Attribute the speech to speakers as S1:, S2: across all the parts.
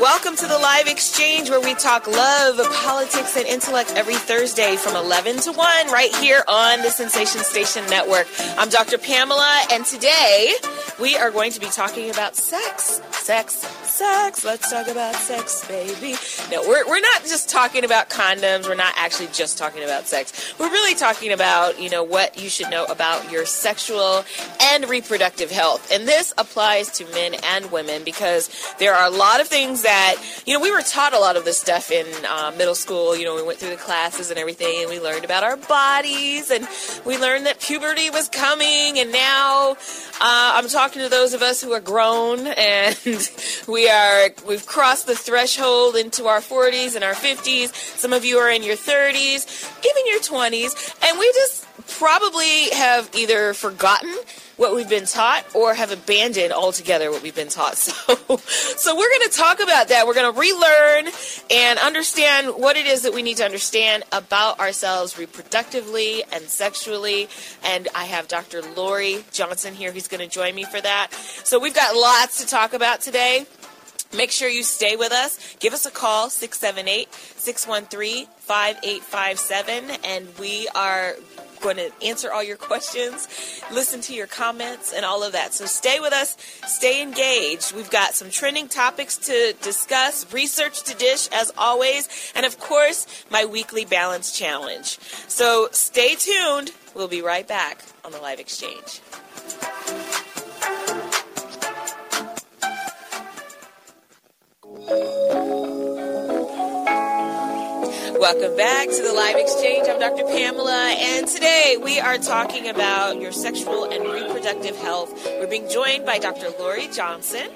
S1: welcome to the live exchange where we talk love, politics, and intellect every Thursday from 11 to 1 right here on the Sensation Station Network. I'm Dr. Pamela, and today we are going to be talking about sex. Sex, sex. Let's talk about sex, baby. No, we're, we're not just talking about condoms. We're not actually just talking about sex. We're really talking about, you know, what you should know about your sexual and reproductive health. And this applies to men and women because there are a lot of things that, you know, we were taught a lot of this stuff in uh, middle school. You know, we went through the classes and everything, and we learned about our bodies, and we learned that puberty was coming, and now uh, I'm talking to those of us who are grown, and we are we've crossed the threshold into our 40s and our 50s. Some of you are in your 30s, even your 20s, and we just probably have either forgotten what we've been taught or have abandoned altogether what we've been taught. So, so we're going to talk about that. We're going to relearn and understand what it is that we need to understand about ourselves reproductively and sexually. And I have Dr. Lori Johnson here who's going to join me for that. So we've got lots to talk about today. Make sure you stay with us. Give us a call, 678 613 5857, and we are going to answer all your questions, listen to your comments, and all of that. So stay with us, stay engaged. We've got some trending topics to discuss, research to dish as always, and of course, my weekly balance challenge. So stay tuned. We'll be right back on the live exchange. Welcome back to the live exchange. I'm Dr. Pamela, and today we are talking about your sexual and reproductive health. We're being joined by Dr. Lori Johnson,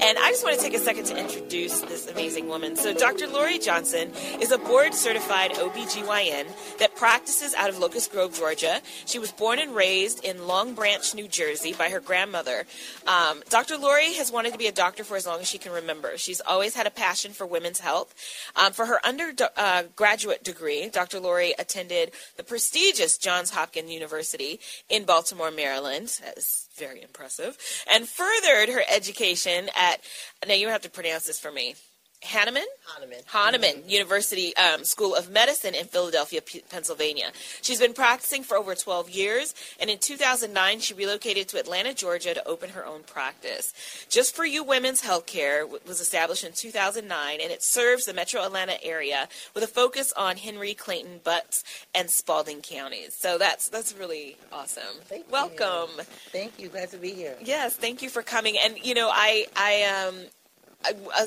S1: and I just want to take a second to introduce this amazing woman. So, Dr. Lori Johnson is a board certified OBGYN that practices out of Locust Grove, Georgia. She was born and raised in Long Branch, New Jersey, by her grandmother. Um, Dr. Lori has wanted to be a doctor for as long as she can remember. She's always had a passion for women's health. Um, for her undergraduate uh, graduate degree, Dr. Lori attended the prestigious Johns Hopkins University in Baltimore, Maryland. That is very impressive. And furthered her education at, now you have to pronounce this for me, Hahnemann?
S2: Hahnemann.
S1: Hahnemann mm-hmm. University um, School of Medicine in Philadelphia, P- Pennsylvania. She's been practicing for over 12 years, and in 2009, she relocated to Atlanta, Georgia to open her own practice. Just for You Women's Healthcare w- was established in 2009, and it serves the metro Atlanta area with a focus on Henry, Clayton, Butts, and Spalding counties. So that's that's really awesome.
S2: Thank
S1: Welcome.
S2: You. Thank you. Glad to be here.
S1: Yes, thank you for coming. And you know, I I um I, uh,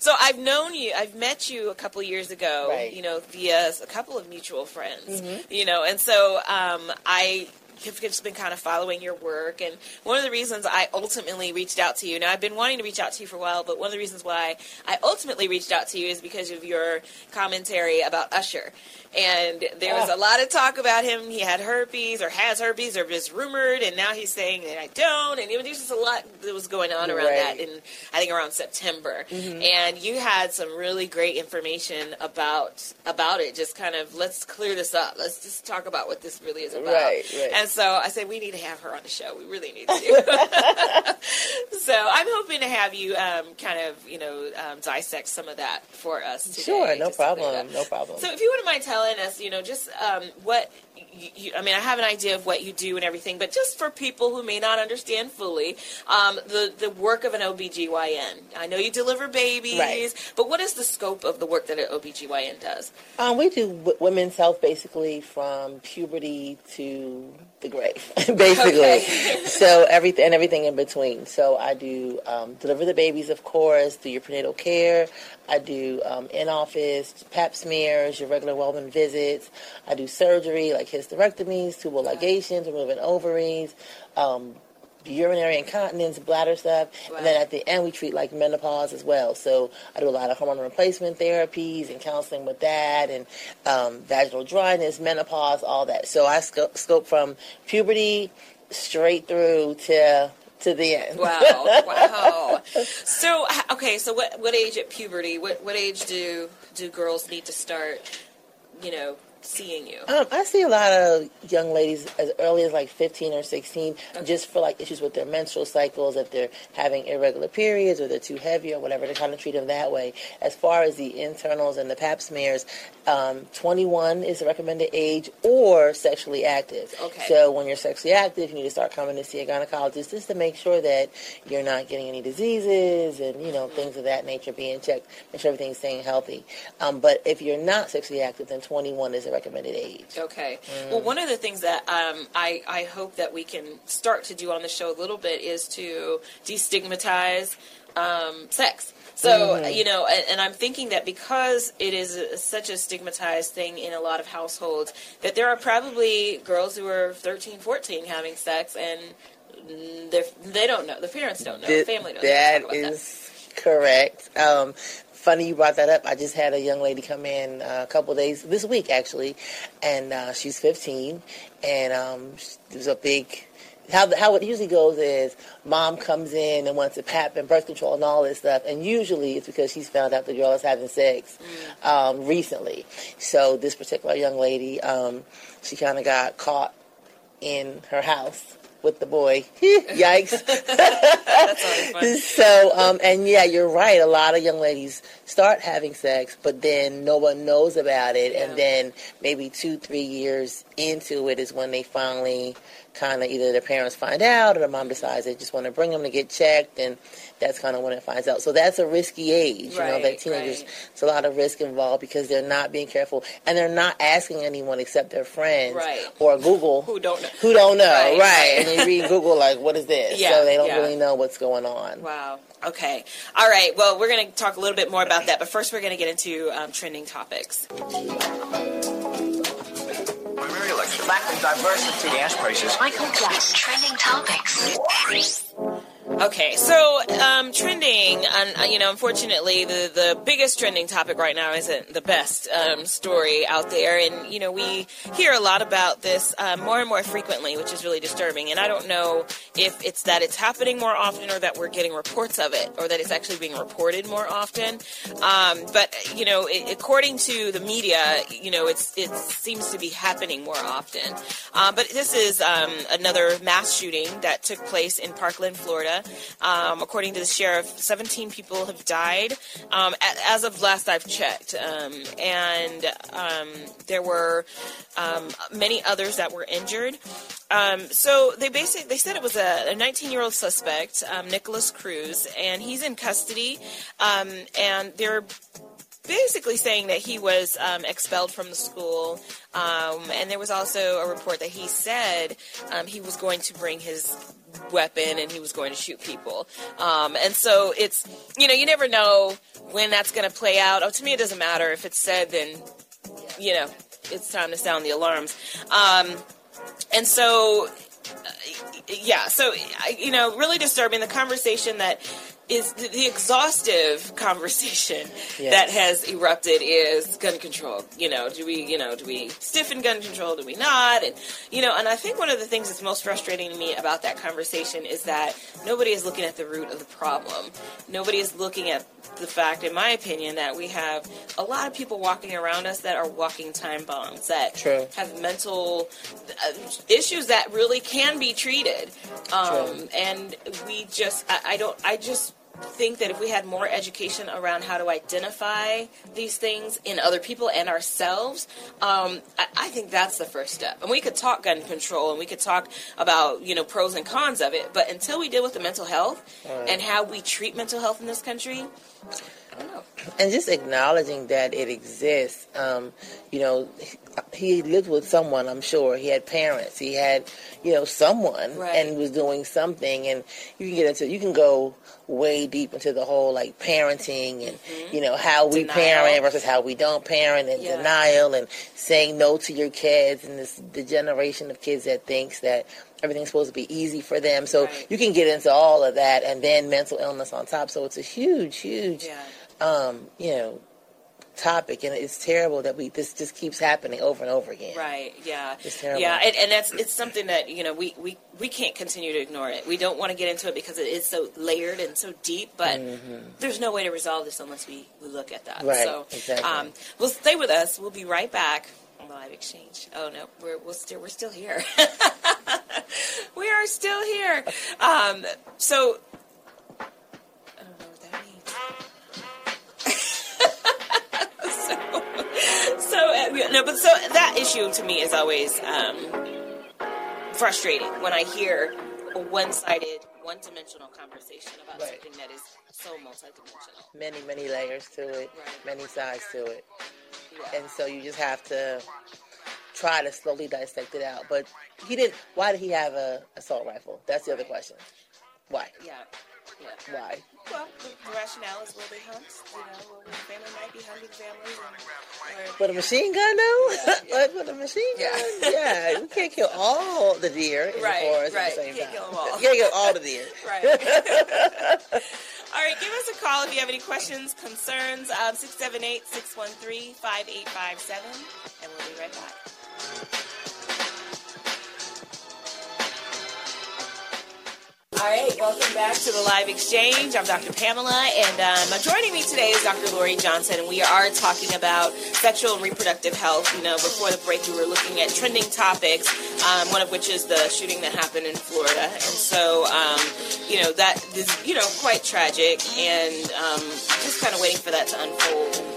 S1: so I've known you. I've met you a couple years ago.
S2: Right.
S1: You know, via a couple of mutual friends.
S2: Mm-hmm.
S1: You know, and so um, I have just been kind of following your work. And one of the reasons I ultimately reached out to you. Now I've been wanting to reach out to you for a while, but one of the reasons why I ultimately reached out to you is because of your commentary about Usher and there was a lot of talk about him. He had herpes or has herpes or just rumored, and now he's saying that I don't. And there was just a lot that was going on around
S2: right.
S1: that in I think around September.
S2: Mm-hmm.
S1: And you had some really great information about about it. Just kind of let's clear this up. Let's just talk about what this really is about.
S2: Right, right.
S1: And so I said we need to have her on the show. We really need to. so I'm hoping to have you um, kind of you know um, dissect some of that for us today.
S2: Sure, no problem, no problem.
S1: So if you wouldn't mind telling us, you know, just um, what you, you, I mean, I have an idea of what you do and everything, but just for people who may not understand fully, um, the the work of an OBGYN. I know you deliver babies,
S2: Right.
S1: but what is the scope of the work that an OBGYN does?
S2: Um, we do w- women's health basically from puberty to the grave, basically. So everything and everything in between. So I do um, deliver the babies, of course, do your prenatal care. I do um, in office pap smears, your regular well-woman visits. I do surgery like hysterectomies, tubal ligations, removing ovaries. Um, urinary incontinence, bladder stuff, and then
S1: Wow.
S2: at the end we treat like menopause as well. So I do a lot of hormone replacement therapies and counseling with that, and um, vaginal dryness, menopause, all that. So I scope, scope from puberty straight through to to the end.
S1: Wow, wow. So okay, so what what age at puberty? What what age do do girls need to start? You know, seeing you?
S2: Um, I see a lot of young ladies as early as like 15 or 16, okay. just for like issues with their menstrual cycles, if they're having irregular periods or they're too heavy or whatever, to kind of treat them that way. As far as the internals and the pap smears, um, 21 is the recommended age or sexually active.
S1: Okay.
S2: So when you're sexually active, you need to start coming to see a gynecologist just to make sure that you're not getting any diseases and, you know, things of that nature being checked, make sure everything's staying healthy. Um, but if you're not sexually active, then 21 is the recommended age.
S1: Okay. Mm. Well, one of the things that um, I, I hope that we can start to do on the show a little bit is to destigmatize um, sex. So, mm-hmm. you know, and, and, I'm thinking that because it is a, such a stigmatized thing in a lot of households, that there are probably girls who are 13, 14 having sex and they don't know. The parents don't know. The, the family don't
S2: that
S1: know.
S2: That is correct. Um, funny you brought that up. I just had a young lady come in uh, a couple days this week actually, and uh, she's 15, and um, was a big. How, how it usually goes is mom comes in and wants a pap and birth control and all this stuff, and usually it's because she's found out the girl is having sex mm. um, recently. So this particular young lady, um, she kind of got caught in her house with the boy. Yikes. so, um, and yeah, you're right. A lot of young ladies start having sex, but then no one knows about it. Yeah. And then maybe two, three years into it is when they finally kind of either their parents find out or the mom decides they just want to bring them to get checked. And that's kind of when it finds out. So that's a risky age, you right, know, that teenagers, right. it's a lot of risk involved because they're not being careful and they're not asking anyone except their friends
S1: right.
S2: or Google
S1: who don't know.
S2: Who don't know, right. And you read Google like, what is this?
S1: Yeah,
S2: so they don't
S1: yeah.
S2: really know what's going on.
S1: Wow. Okay. All right. Well, we're going to talk a little bit more about that, but first we're going to get into um, trending topics.
S3: Lack of diversity. Gas prices. Michael Jackson. Trending
S1: topics. Okay, so um, trending, and uh, you know, unfortunately, the the biggest trending topic right now isn't the best um, story out there, and you know, we hear a lot about this uh, more and more frequently, which is really disturbing. And I don't know if it's that it's happening more often, or that we're getting reports of it, or that it's actually being reported more often. Um, but you know, it, according to the media, you know, it's it seems to be happening more often. Uh, but this is um, another mass shooting that took place in Parkland, Florida. Um, according to the sheriff, 17 people have died um, as of last I've checked, um, and um, there were um, many others that were injured. So they basically they said it was a 19 year old suspect, Nikolas Cruz, and he's in custody, and they're basically saying that he was um, expelled from the school. Um, and there was also a report that he said um, he was going to bring his weapon and he was going to shoot people. Um, and so it's, you know, you never know when that's going to play out. Oh, to me, it doesn't matter. If it's said, then, you know, it's time to sound the alarms. Um, and so, yeah, so, you know, really disturbing the conversation that is the exhaustive conversation yes. that has erupted is gun control. You know, do we, you know, do we stiffen gun control? Do we not? And you know, and I think one of the things that's most frustrating to me about that conversation is that nobody is looking at the root of the problem. Nobody is looking at the fact, in my opinion, that we have a lot of people walking around us that are walking time bombs that
S2: True.
S1: have mental uh, issues that really can be treated. Um, and we just, I, I don't, I just think that if we had more education around how to identify these things in other people and ourselves, um, I, I, think that's the first step. And we could talk gun control and we could talk about you know pros and cons of it, but until we deal with the mental health right. and how we treat mental health in this country.
S2: And just acknowledging that it exists. Um, you know, he lived with someone, I'm sure. He had parents. He had, you know, someone
S1: right.
S2: and was doing something. And you can get into, you can go way deep into the whole like parenting and, mm-hmm. you know, how we denial. parent versus how we don't parent and yeah. denial and saying no to your kids and this, the generation of kids that thinks that everything's supposed to be easy for them. So right. you can get into all of that and then mental illness on top. So it's a huge, huge,
S1: yeah.
S2: um, you know, topic, and it's terrible that we this just keeps happening over and over again.
S1: Right? Yeah.
S2: It's terrible.
S1: Yeah, and, and that's it's something that you know we, we we can't continue to ignore it. We don't want to get into it because it is so layered and so deep, but mm-hmm. there's no way to resolve this unless we, we look at that.
S2: Right.
S1: So
S2: exactly.
S1: um, we'll stay with us. We'll be right back on the live exchange. Oh no, we're we're still we're still here. we are still here. Um, so means. so, so no, but so that issue to me is always um, frustrating when I hear a one-sided, one-dimensional conversation about
S2: Right.
S1: something that is so multidimensional.
S2: Many, many layers to it,
S1: Right.
S2: many sides to it.
S1: Yeah.
S2: And so you just have to try to slowly dissect it out. But he didn't. Why did he have a assault rifle? That's the other question. Why?
S1: yeah. Yeah.
S2: Why?
S1: Well, the, rationale is will they hunt? You know, will the family might be hunting families and, or,
S2: With a machine gun, though.
S1: Yeah, yeah.
S2: like with a machine gun, yeah. You can't kill all the deer in
S1: Right,
S2: the forest
S1: right.
S2: at the same
S1: Can't
S2: time.
S1: kill 'em all.
S2: You can't kill all the deer.
S1: Right. All right, give us a call if you have any questions, concerns. Um, 678 613 5857, and we'll be right back. All right, welcome back to the live exchange. I'm Dr. Pamela, and um, joining me today is Dr. Lori Johnson, and we are talking about sexual and reproductive health. You know, before the break, we were looking at trending topics, um, one of which is the shooting that happened in Florida, and so um, you know that is you know quite tragic, and um, just kind of waiting for that to unfold.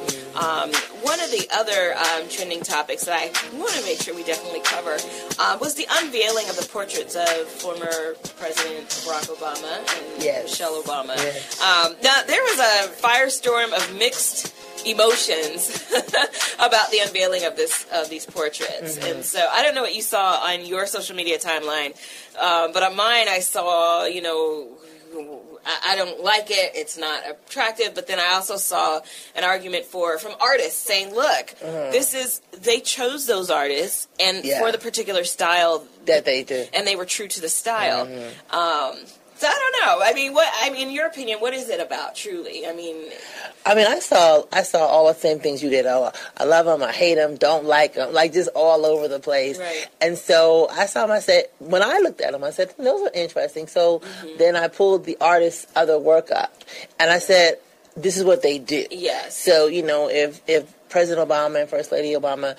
S1: Um, one of the other um, trending topics that I want to make sure we definitely cover uh, was the unveiling of the portraits of former President Barack Obama and
S2: Yes.
S1: Michelle Obama.
S2: Yes.
S1: Um, now, there was a firestorm of mixed emotions about the unveiling of this of these portraits, and so I don't know what you saw on your social media timeline, um, but on mine I saw you know I, I don't like it. It's not attractive. But then I also saw an argument for from artists saying, "Look, this is they chose those artists and
S2: Yeah.
S1: for the particular style,
S2: That they do.
S1: and they were true to the style." Um, so I don't know. I mean, what I mean, in your opinion, what is it about? Truly, I mean,
S2: I mean, I saw I saw all the same things you did. Oh, I love them, I hate them, don't like them, like just all over the place.
S1: Right.
S2: And so I saw them. I said, when I looked at them, I said, those are interesting. So
S1: Mm-hmm.
S2: then I pulled the artist's other work up, and I said, this is what they do.
S1: yes,
S2: So you know, if if President Obama and First Lady Obama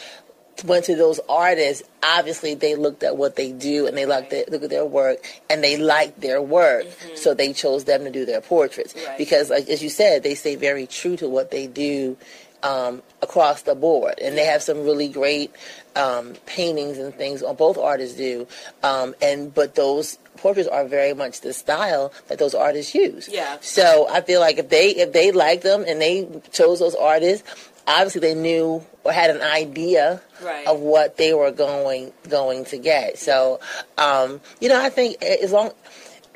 S2: went to those artists, obviously they looked at what they do and they looked
S1: Right.
S2: their, look at their work and they liked their work, so they chose them to do their portraits
S1: Right.
S2: because, like as you said, they stay very true to what they do um, across the board, and they have some really great um, paintings and things. On both artists do, um, and but those portraits are very much the style that those artists use.
S1: Yeah.
S2: So I feel like if they if they liked them and they chose those artists, obviously they knew or had an idea
S1: Right.
S2: of what they were going going to get. So um, you know, I think as long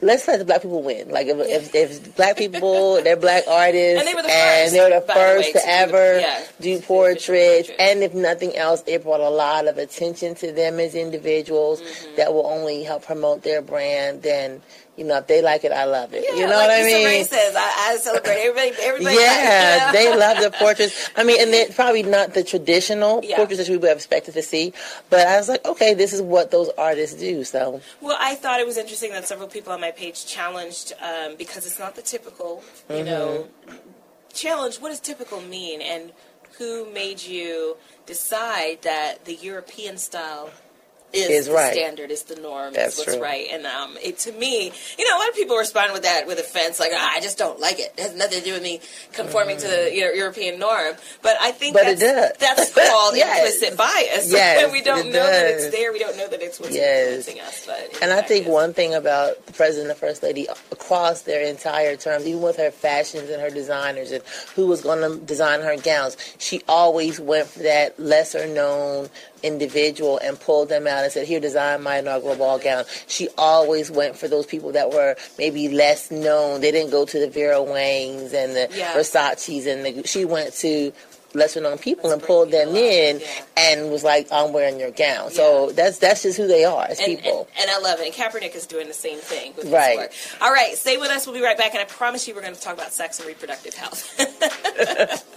S2: let's let the black people win. Like if, if, if black people, they're black artists,
S1: And they were the first,
S2: they're the
S1: by the
S2: first
S1: way,
S2: to
S1: to do-
S2: ever
S1: yeah,
S2: do
S1: official
S2: portraits, and if nothing else, it brought a lot of attention to them as individuals
S1: Mm-hmm.
S2: that will only help promote their brand. Then you know, if they like it, I love it.
S1: Yeah,
S2: you know
S1: like
S2: what I mean?
S1: Rae says, I, I celebrate everybody. Everybody,
S2: Yeah,
S1: likes it.
S2: they love the portraits. I mean, and they're probably not the traditional
S1: Yeah.
S2: portraits that we would have expected to see, but I was like, okay, this is what those artists do. So,
S1: Well, I thought it was interesting that several people on my page challenged um, because it's not the typical, you know, challenge. What does typical mean, and who made you decide that the European style? Is,
S2: Is
S1: the
S2: right.
S1: standard, is the norm,
S2: That's
S1: is what's
S2: true.
S1: right, and um, it to me, you know, a lot of people respond with that with offense, like ah, I just don't like it. It has nothing to do with me conforming to the you know, European norm. But I think
S2: But it
S1: that's,
S2: does.
S1: that's called
S2: Yes.
S1: implicit bias.
S2: Yes,
S1: we don't
S2: it
S1: know that it's there. We don't know that it's what's
S2: Yes.
S1: influencing us. But
S2: and I think one thing about the president and the first lady across their entire terms, even with her fashions and her designers and who was going to design her gowns, she always went for that lesser known individual and pulled them out and said, "Here, design my inaugural ball gown." She always went for those people that were maybe less known. They didn't go to the Vera Wangs and the
S1: Yeah.
S2: Versace's, and the, she went to lesser known people and pulled them in
S1: yeah.
S2: and was like, "I'm wearing your gown." So
S1: Yeah.
S2: that's that's just who they are as
S1: and,
S2: people.
S1: And, and I love it. And Kaepernick is doing the same thing with
S2: Right.
S1: All right, stay with us. We'll be right back. And I promise you, we're going to talk about sex and reproductive health.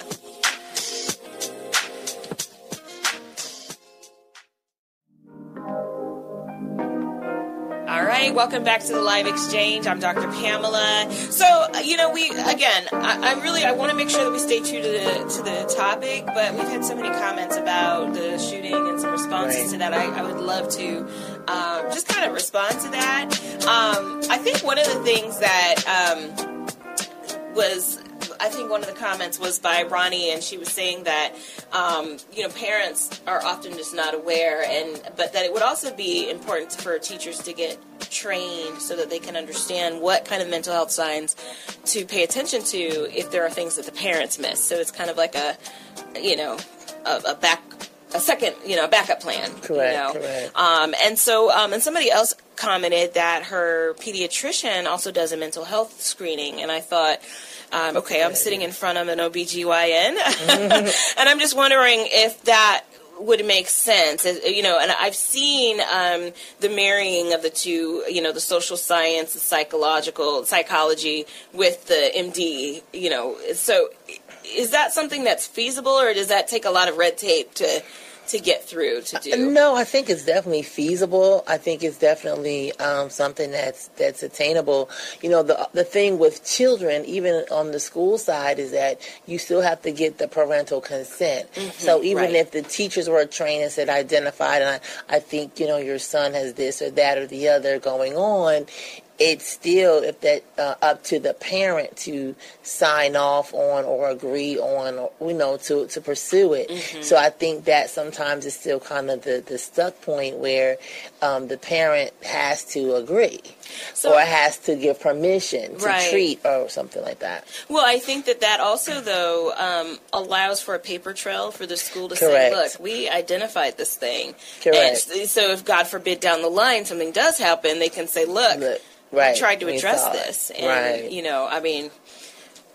S1: Welcome back to the live exchange. I'm Dr. Pamela. So, you know, we again, I, I really I want to make sure that we stay true to the to the topic, but we've had so many comments about the shooting and some responses
S2: Right.
S1: to that. I, I would love to um, just kind of respond to that. Um, I think one of the things that um, was I think one of the comments was by Ronnie, and she was saying that um, you know parents are often just not aware, and but that it would also be important for teachers to get trained so that they can understand what kind of mental health signs to pay attention to if there are things that the parents miss. So it's kind of like a you know a, a back a second you know backup plan.
S2: Correct,
S1: You know?
S2: correct.
S1: Um, and so, um, and somebody else commented that her pediatrician also does a mental health screening, and I thought. Um, okay, I'm sitting in front of an OBGYN, and I'm just wondering if that would make sense. You know, and I've seen um, the marrying of the two, you know, the social science, the psychological, psychology with the MD, you know. So is that something that's feasible, or does that take a lot of red tape to, to get through to do?
S2: No, I think it's definitely feasible. I think it's definitely um, something that's that's attainable. You know, the the thing with children, even on the school side, is that you still have to get the parental consent. so even
S1: right.
S2: if the teachers were trained and said identified, and I, I think you know your son has this or that or the other going on. It's still if that uh, up to the parent to sign off on or agree on, or, you know, to to pursue it.
S1: Mm-hmm.
S2: So I think that sometimes it's still kind of the, the stuck point where um, the parent has to agree
S1: So-
S2: or has to give permission to
S1: Right.
S2: treat or something like that.
S1: Well, I think that that also, though, um, allows for a paper trail for the school to
S2: Correct.
S1: say, look, we identified this thing.
S2: Correct.
S1: And so if, God forbid, down the line something does happen, they can say, look,
S2: Look, right.
S1: tried to
S2: we
S1: address this. And,
S2: right.
S1: you know, I mean,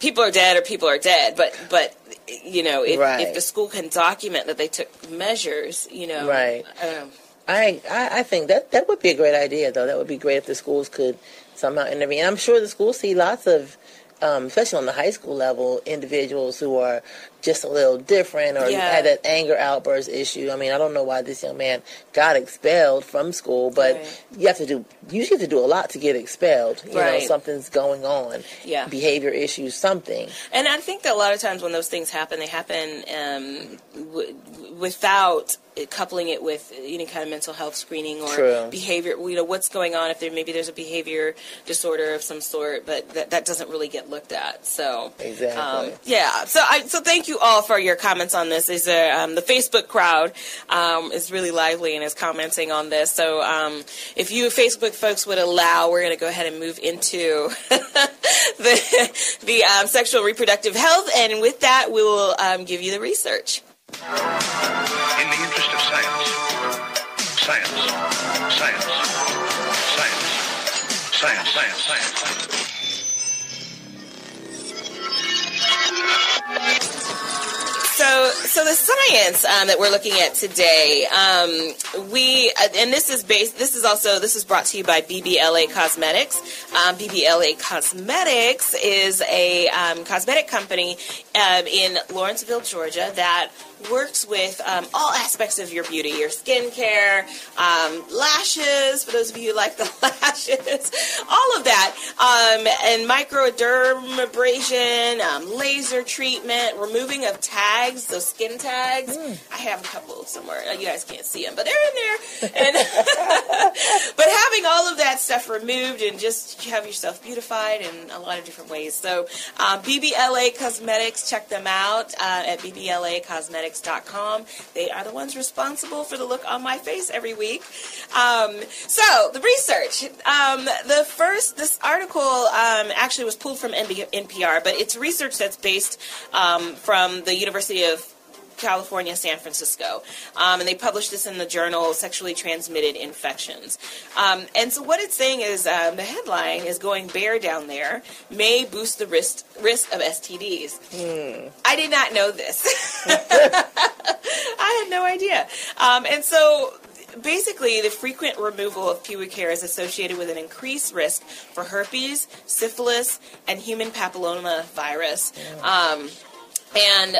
S1: people are dead or people are dead. But, but you know, if,
S2: Right.
S1: if the school can document that they took measures, you know.
S2: Right.
S1: I.
S2: I, I I think that that would be a great idea, though. That would be great if the schools could somehow intervene. I'm sure the schools see lots of, um, especially on the high school level, individuals who are just a little different or
S1: Yeah.
S2: had that anger outburst issue. I mean, I don't know why this young man got expelled from school, but
S1: Right.
S2: you have to do you have to do a lot to get expelled. You
S1: Right.
S2: know, something's going on.
S1: Yeah.
S2: Behavior issues, something.
S1: And I think that a lot of times when those things happen, they happen um, w- without coupling it with any kind of mental health screening or
S2: True.
S1: behavior. You know, what's going on if there maybe there's a behavior disorder of some sort, but that, that doesn't really get looked at. So
S2: Exactly.
S1: um, yeah. So I so thank you all for your comments on this. Is um, the Facebook crowd um, is really lively and is commenting on this. So um, if you Facebook folks would allow, we're going to go ahead and move into the the um, sexual reproductive health, and with that, we will um, give you the research.
S4: In the interest of. Science. Science. Science. Science, science, science, science.
S1: So, so the science um, that we're looking at today, um, we uh, and this is based. This is also this is brought to you by BBLA Cosmetics. Um, BBLA Cosmetics is a um, cosmetic company um, in Lawrenceville, Georgia, that works with um, all aspects of your beauty, your skincare, um, lashes. For those of you who like the lashes, all of that, um, and microdermabrasion, um, laser treatment, removing of tags, those skin tags. I have a couple somewhere. You guys can't see them, but they're in there. And but having all of that stuff removed and just have yourself beautified in a lot of different ways. So um, BBLA Cosmetics, check them out uh, at bblacosmetics.com. They are the ones responsible for the look on my face every week. Um, so the research, um, the first this article um, actually was pulled from NPR, but it's research that's based um, from the University of California, San Francisco. Um, and they published this in the journal Sexually Transmitted Infections. Um, and so what it's saying is um, the headline is going bare down there may boost the risk, risk of STDs. I did not know this. I had no idea. Um, and so basically, the frequent removal of pubic hair is associated with an increased risk for herpes, syphilis, and human papilloma virus. Um, and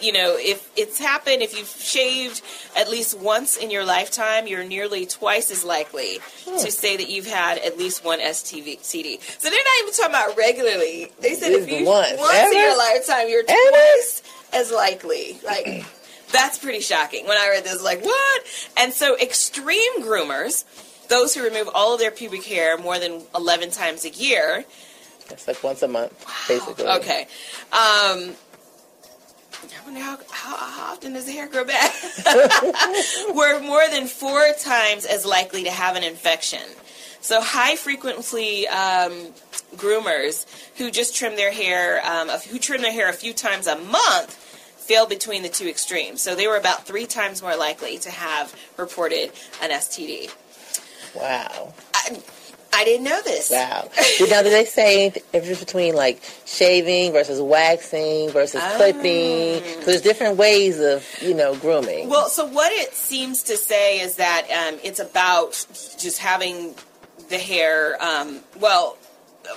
S1: you know, if it's happened, if you've shaved at least once in your lifetime, you're nearly twice as likely to say that you've had at least one STD. CD. So they're not even talking about regularly. They said if you
S2: once.
S1: once
S2: Ever?
S1: in your lifetime, you're
S2: Ever?
S1: twice as likely. Like that's pretty shocking. When I read this, like what? And so extreme groomers, those who remove all of their pubic hair more than 11 times a year.
S2: It's like once a month, basically.
S1: Okay. Um, I wonder how, how, how often does hair grow back? We're more than four times as likely to have an infection. So high frequency um, groomers who just trim their hair, um, who trim their hair a few times a month, fell between the two extremes. So they were about three times more likely to have reported an STD.
S2: Wow.
S1: I, I didn't know this.
S2: Wow. Did, now, did they say difference between like shaving versus waxing versus
S1: Oh.
S2: clipping? 'Cause there's different ways of, you know, grooming.
S1: Well, so what it seems to say is that um, it's about just having the hair. Um, well,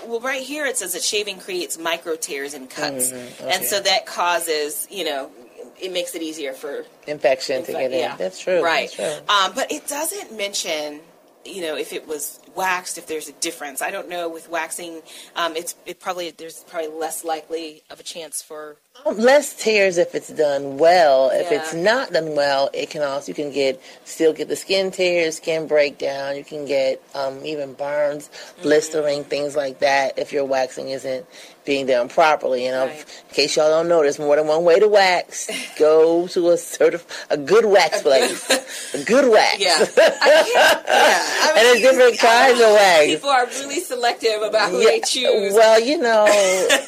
S1: well, right here it says that shaving creates micro tears and cuts,
S2: Mm-hmm.
S1: and so that causes you know it makes it easier for
S2: Infection to get in.
S1: yeah.
S2: That's true.
S1: right?
S2: That's true.
S1: Um, but it doesn't mention. You know, if it was waxed, if there's a difference, I don't know. With waxing, um, it's it probably there's probably less likely of a chance for
S2: Um, Less tears if it's done well. If it's not done well, it can also you can get still get the skin tears, skin breakdown. You can get um, even burns,
S1: Mm-hmm.
S2: blistering, things like that. If your waxing isn't being done properly, you know.
S1: Right.
S2: In case y'all don't know, there's more than one way to wax. Go to a certif- a good wax place, a good wax.
S1: yeah. I yeah. I
S2: And there's different kinds of wax.
S1: People are really selective about who they choose.
S2: Well, you know,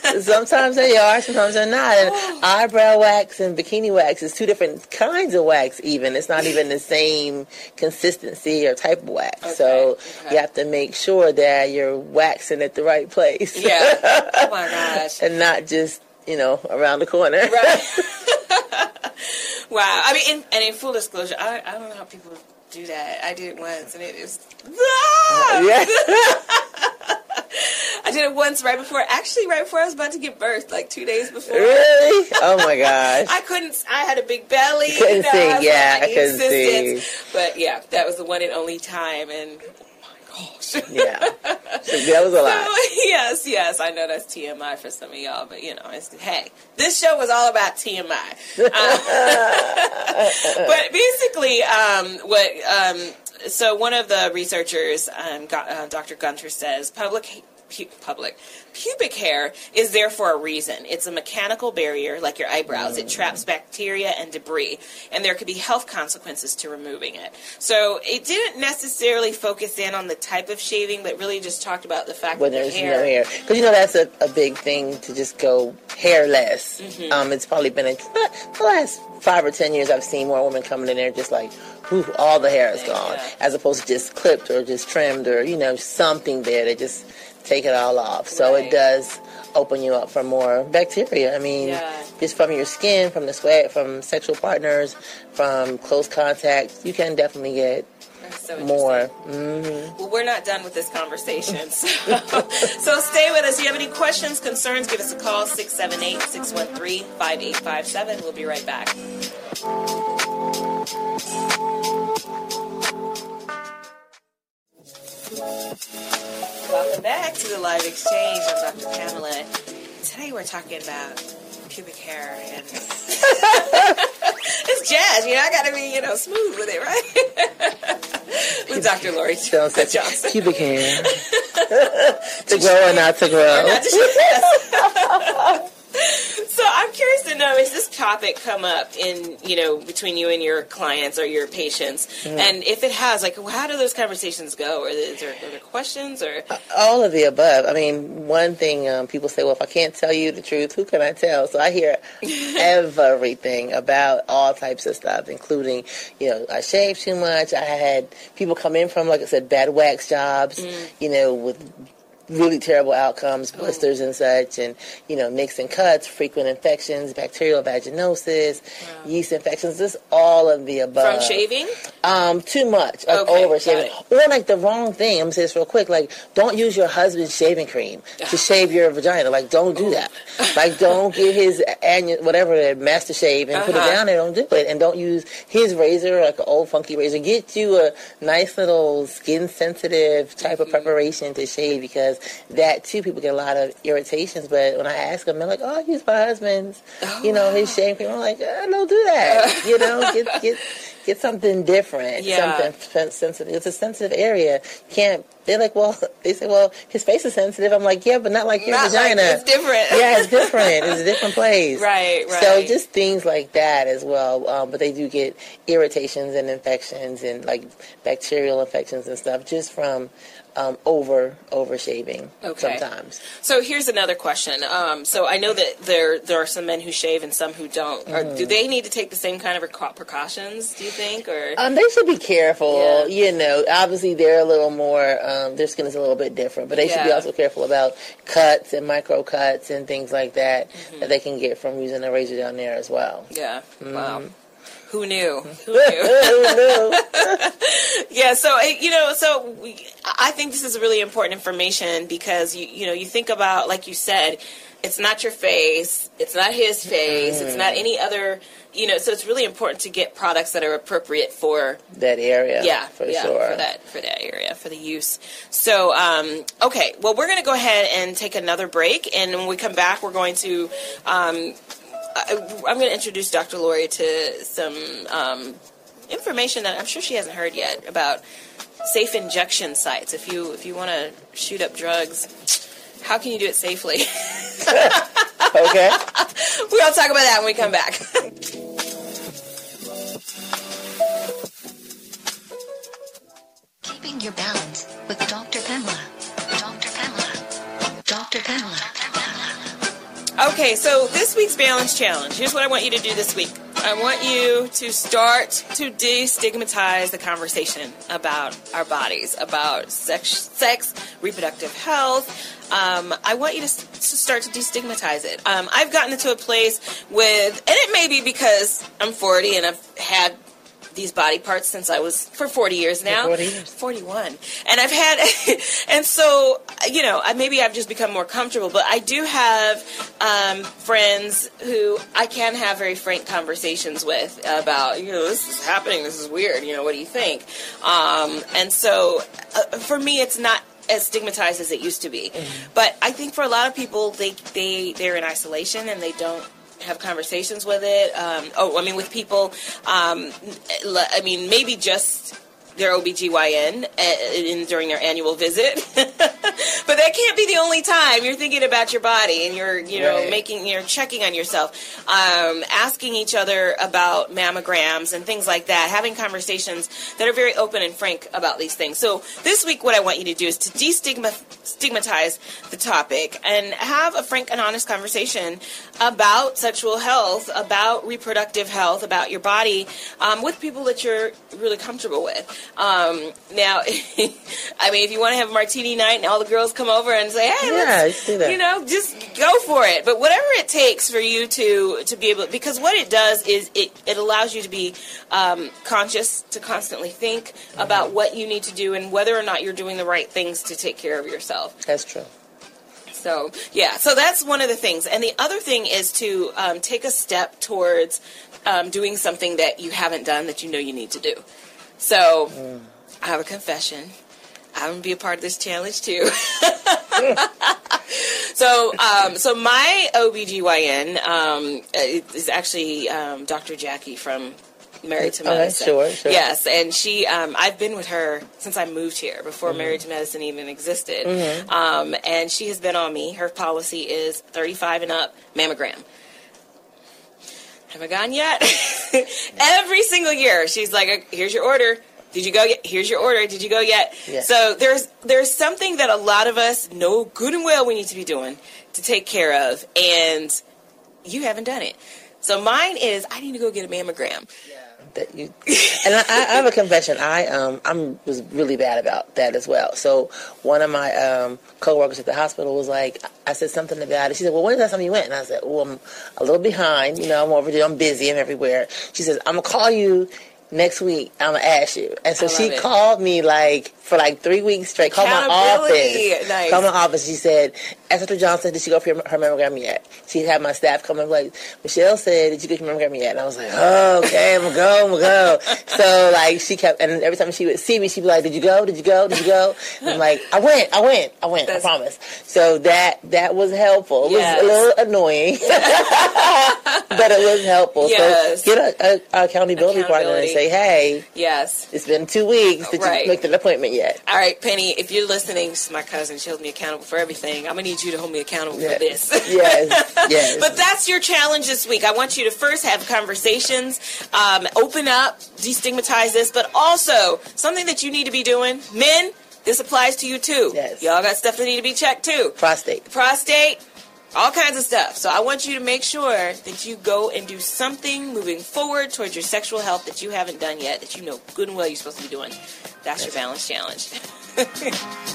S2: sometimes they are, sometimes they're not. And oh. eyebrow wax and bikini wax is two different kinds of wax. Even it's not even the same consistency or type of wax. so
S1: okay.
S2: you have to make sure that you're waxing at the right place.
S1: yeah. Gosh.
S2: and not just you know around the corner.
S1: Right. wow. I mean, in, and in full disclosure, I, I don't know how people do that. I did it once, and it is. Ah!
S2: Yeah.
S1: I did it once right before, actually, right before I was about to give birth, like two days before.
S2: really? Oh my gosh.
S1: I couldn't. I had a big belly.
S2: Couldn't
S1: you know,
S2: see,
S1: I
S2: yeah,
S1: like,
S2: I couldn't see.
S1: But yeah, that was the one and only time, and gosh.
S2: yeah. So that was a lot.
S1: yes, yes, I know that's TMI for some of y'all, but you know, it's hey, this show was all about TMI. Uh, but basically, um, what um, so one of the researchers, um, Go- uh, Dr. Gunter says, public. Pu- public pubic hair is there for a reason. It's a mechanical barrier, like your eyebrows. It traps bacteria and debris, and there could be health consequences to removing it. So it didn't necessarily focus in on the type of shaving, but really just talked about the fact
S2: when
S1: that the
S2: there's
S1: hair.
S2: no hair. Because you know that's a, a big thing to just go hairless.
S1: Mm-hmm.
S2: Um, it's probably been a, the last five or ten years I've seen more women coming in there just like, whew, all the hair is gone,
S1: Yeah.
S2: as opposed to just clipped or just trimmed or you know something there to just take it all off. So
S1: Right.
S2: it does open you up for more bacteria. I mean,
S1: Yeah.
S2: just from your skin, from the sweat, from sexual partners, from close contact, you can definitely get
S1: so
S2: more.
S1: interesting. Mm-hmm. Well, we're not done with this conversation. So, so stay with us. If you have any questions, concerns, give us a call 678 613 5857. We'll be right back. Welcome back to the live exchange. I'm Dr. Pamela. Today we're talking about pubic hair and it's jazz. You know, I got to be you know smooth with it, right? with Dr. Lori
S2: said
S1: Johnson.
S2: pubic hair. to grow or not to grow.
S1: So I'm curious to know: Is this topic come up in you know between you and your clients or your patients? And if it has, like, how do those conversations go? Or is there, are there questions or?
S2: All of the above. I mean, one thing um, people say, well, if I can't tell you the truth, who can I tell? So I hear everything about all types of stuff, including, you know, I shave too much. I had people come in from, like I said, bad wax jobs, you know, with really terrible outcomes, blisters and such, and you know nicks and cuts, frequent infections, bacterial vaginosis, yeast infections. Just all of the above.
S1: From shaving?
S2: Um, too much, like
S1: Okay,
S2: over shaving, or like the wrong thing. I'm gonna say this real quick. Like, don't use your husband's shaving cream to shave your vagina. Like, don't do that. Like, don't get his annual whatever master shave and put it
S1: Uh-huh.
S2: down there. Don't do it, and don't use his razor like an old funky razor. Get you a nice little skin sensitive type
S1: Mm-hmm.
S2: of preparation to shave because that too people get a lot of irritations. But when I ask them, they're like, "Oh, he's my husband's, you know, his shaving cream." I'm like, uh, "Don't do that. you know, get get." Get something different,
S1: Yeah.
S2: something sensitive. It's a sensitive area. Can't. They're like, well, they say, well, his face is sensitive. I'm like, yeah, but not like your
S1: Not like-
S2: vagina.
S1: it's different.
S2: yeah, it's different. It's a different place.
S1: Right, right.
S2: So just things like that as well. Um, but they do get irritations and infections and like bacterial infections and stuff just from um, over over shaving
S1: Okay.
S2: sometimes.
S1: So here's another question. Um, so I know that there there are some men who shave and some who don't.
S2: Mm-hmm.
S1: do they need to take the same kind of precau- precautions? Do you think? Or
S2: Um, they should be careful.
S1: Yeah.
S2: You know, obviously they're a little more. Um, their skin is a little bit different, but they should be also careful about cuts and micro cuts and things like that
S1: Mm-hmm.
S2: that they can get from using a razor down there as well.
S1: yeah,
S2: Mm-hmm.
S1: wow. Who knew? Who knew? yeah. So you know, so we, I think this is really important information because you you know you think about like you said, it's not your face, it's not his face, it's not any other. You know, so it's really important to get products that are appropriate for
S2: that area,
S1: yeah,
S2: for
S1: yeah,
S2: sure.
S1: for that for that area for the use. So, um, okay, well, we're going to go ahead and take another break, and when we come back, we're going to. Um, I, I'm going to introduce Dr. Lori to some um, information that I'm sure she hasn't heard yet about safe injection sites. If you if you want to shoot up drugs, how can you do it safely?
S2: Okay.
S1: We'll talk about that when we come back.
S5: Keeping your balance with Dr. Pamela. Dr. Pamela. Dr. Pamela.
S1: Okay, so this week's balance challenge. Here's what I want you to do this week. I want you to start to destigmatize the conversation about our bodies, about sex, sex reproductive health. Um, I want you to, s- to start to destigmatize it. Um, I've gotten into a place with, and it may be because I'm 40 and I've had these body parts since I was for 40 years now.
S2: 40 years.
S1: 41. And I've had, and so, you know, maybe I've just become more comfortable, but I do have um, friends who I can have very frank conversations with about, you know, this is happening, this is weird, you know, what do you think? Um, and so, uh, for me, it's not as stigmatized as it used to be. But I think for a lot of people, they, they, they're in isolation and they don't have conversations with it. Um, oh, I mean, with people. Um, I mean, maybe just their OBGYN uh, in, during their annual visit. but that can't be the only time you're thinking about your body and you're, you know,
S2: Right.
S1: making, you're checking on yourself, um, asking each other about mammograms and things like that, having conversations that are very open and frank about these things. So this week, what I want you to do is to destigmatize the topic and have a frank and honest conversation about sexual health, about reproductive health, about your body, um, with people that you're really comfortable with. Um, now, I mean, if you want to have a martini night and all the girls come over and say, "Hey,
S2: Yeah,
S1: let's,
S2: let's do that.
S1: you know, just go for it." But whatever it takes for you to to be able, because what it does is it it allows you to be um, conscious, to constantly think about what you need to do and whether or not you're doing the right things to take care of yourself.
S2: That's true.
S1: So yeah, so that's one of the things, and the other thing is to um, take a step towards um, doing something that you haven't done that you know you need to do. So I have a confession. I'm gonna be a part of this challenge too. so, um, so my OBGYN um, is actually um, Dr. Jackie from Married to Medicine.
S2: sure, sure.
S1: Yes, and she, um, I've been with her since I moved here, before
S2: Mm-hmm.
S1: Married to Medicine even existed. Um, and she has been on me. Her policy is 35 and up mammogram. Haven't gone yet. Every single year, she's like, "Here's your order. Did you go yet? Here's your order. Did you go yet?"
S2: Yes.
S1: So there's there's something that a lot of us know good and well we need to be doing to take care of, and you haven't done it. So mine is I need to go get a mammogram.
S2: That you and I, I have a confession. I um I'm was really bad about that as well. So one of my um coworkers at the hospital was like, I said something about it. She said, "Well, when is that time you went?" And I said, "Well, I'm a little behind. You know, I'm overdue. I'm busy. I'm everywhere." She says, "I'm gonna call you." Next week, I'm gonna ask you, and so she
S1: it.
S2: called me like for like three weeks straight. Called my office.
S1: Nice.
S2: Called my office. She said, "Ask Dr. Johnson, did she go for her mammogram yet?" She had my staff come and like, Michelle said, "Did you get your mammogram yet?" And I was like, "Oh, okay, I'm gonna go, I'm gonna go." So like she kept, and every time she would see me, she'd be like, "Did you go? Did you go? Did you go?" And I'm like, "I went, I went, I went.
S1: That's-
S2: I promise." So that that was helpful. It was a little annoying, but it was helpful.
S1: Yes.
S2: So get a, a, a accountability, partner and say, "Hey,
S1: Yes.
S2: it's been two weeks. Did
S1: Right.
S2: you make an appointment yet?"
S1: All right, Penny, if you're listening, this is my cousin. She holds me accountable for everything. I'm going to need you to hold me accountable
S2: Yeah.
S1: for this.
S2: Yes, yes.
S1: But that's your challenge this week. I want you to first have conversations, um, open up, destigmatize this, but also something that you need to be doing. Men, this applies to you too.
S2: Yes.
S1: Y'all got stuff that need to be checked too.
S2: prostate.
S1: Prostate, all kinds of stuff. So I want you to make sure that you go and do something moving forward towards your sexual health that you haven't done yet, that you know good and well you're supposed to be doing. That's your balance challenge.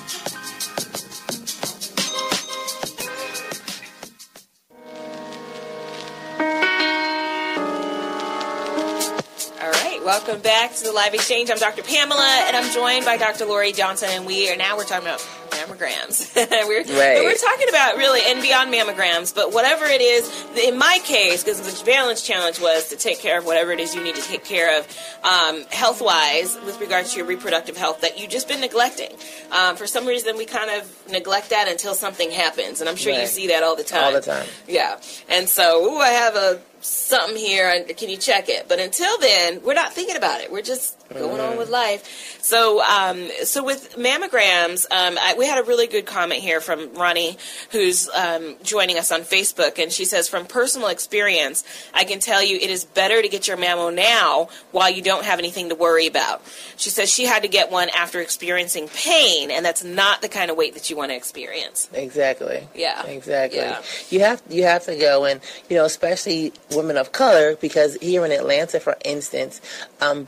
S1: All right, welcome back to the live exchange. I'm Dr. Pamela, and I'm joined by Dr. Lorie Johnson, and we are now we're talking about mammograms. we're,
S2: Right.
S1: we're talking about really and beyond mammograms, but whatever it is. In my case, because the balance challenge was to take care of whatever it is you need to take care of um, health wise with regards to your reproductive health that you've just been neglecting. Um, for some reason, we kind of neglect that until something happens, and I'm sure you see that all the time.
S2: All the time.
S1: Yeah. And so, ooh, I have a something here, and can you check it? But until then, we're not thinking about it. We're just going on with life. So, um, so with mammograms, um, I, we had a really good comment here from Ronnie, who's um, joining us on Facebook, and she says, from personal experience, I can tell you it is better to get your mammo now while you don't have anything to worry about. She says she had to get one after experiencing pain, and that's not the kind of weight that you want to experience.
S2: Exactly.
S1: Yeah.
S2: Exactly.
S1: Yeah.
S2: You have you have to go and you know, especially women of color, because here in Atlanta, for instance, um,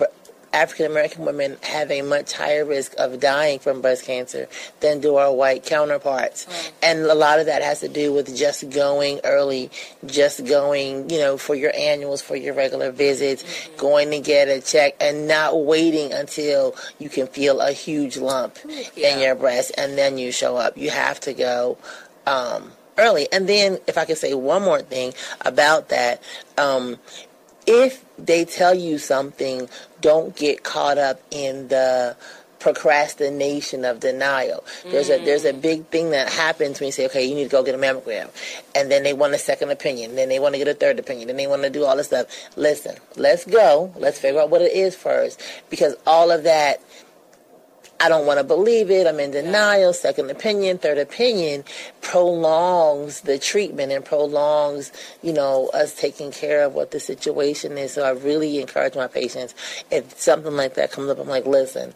S2: African American women have a much higher risk of dying from breast cancer than do our white counterparts. And a lot of that has to do with just going early, just going, you know, for your annuals, for your regular visits, going to get a check and not waiting until you can feel a huge lump
S1: Yeah.
S2: in your breast and then you show up. You have to go um, early. And then, if I could say one more thing about that, um, if they tell you something, don't get caught up in the procrastination of denial. There's a there's a mm. big thing that happens when you say, okay, you need to go get a mammogram, and then they want a second opinion, then they want to get a third opinion, then they want to do all this stuff. Listen, let's go. Let's figure out what it is first, because all of that I don't want to believe it. I'm in denial. Second opinion, third opinion prolongs the treatment and prolongs, you know, us taking care of what the situation is. So I really encourage my patients if something like that comes up, I'm like, listen,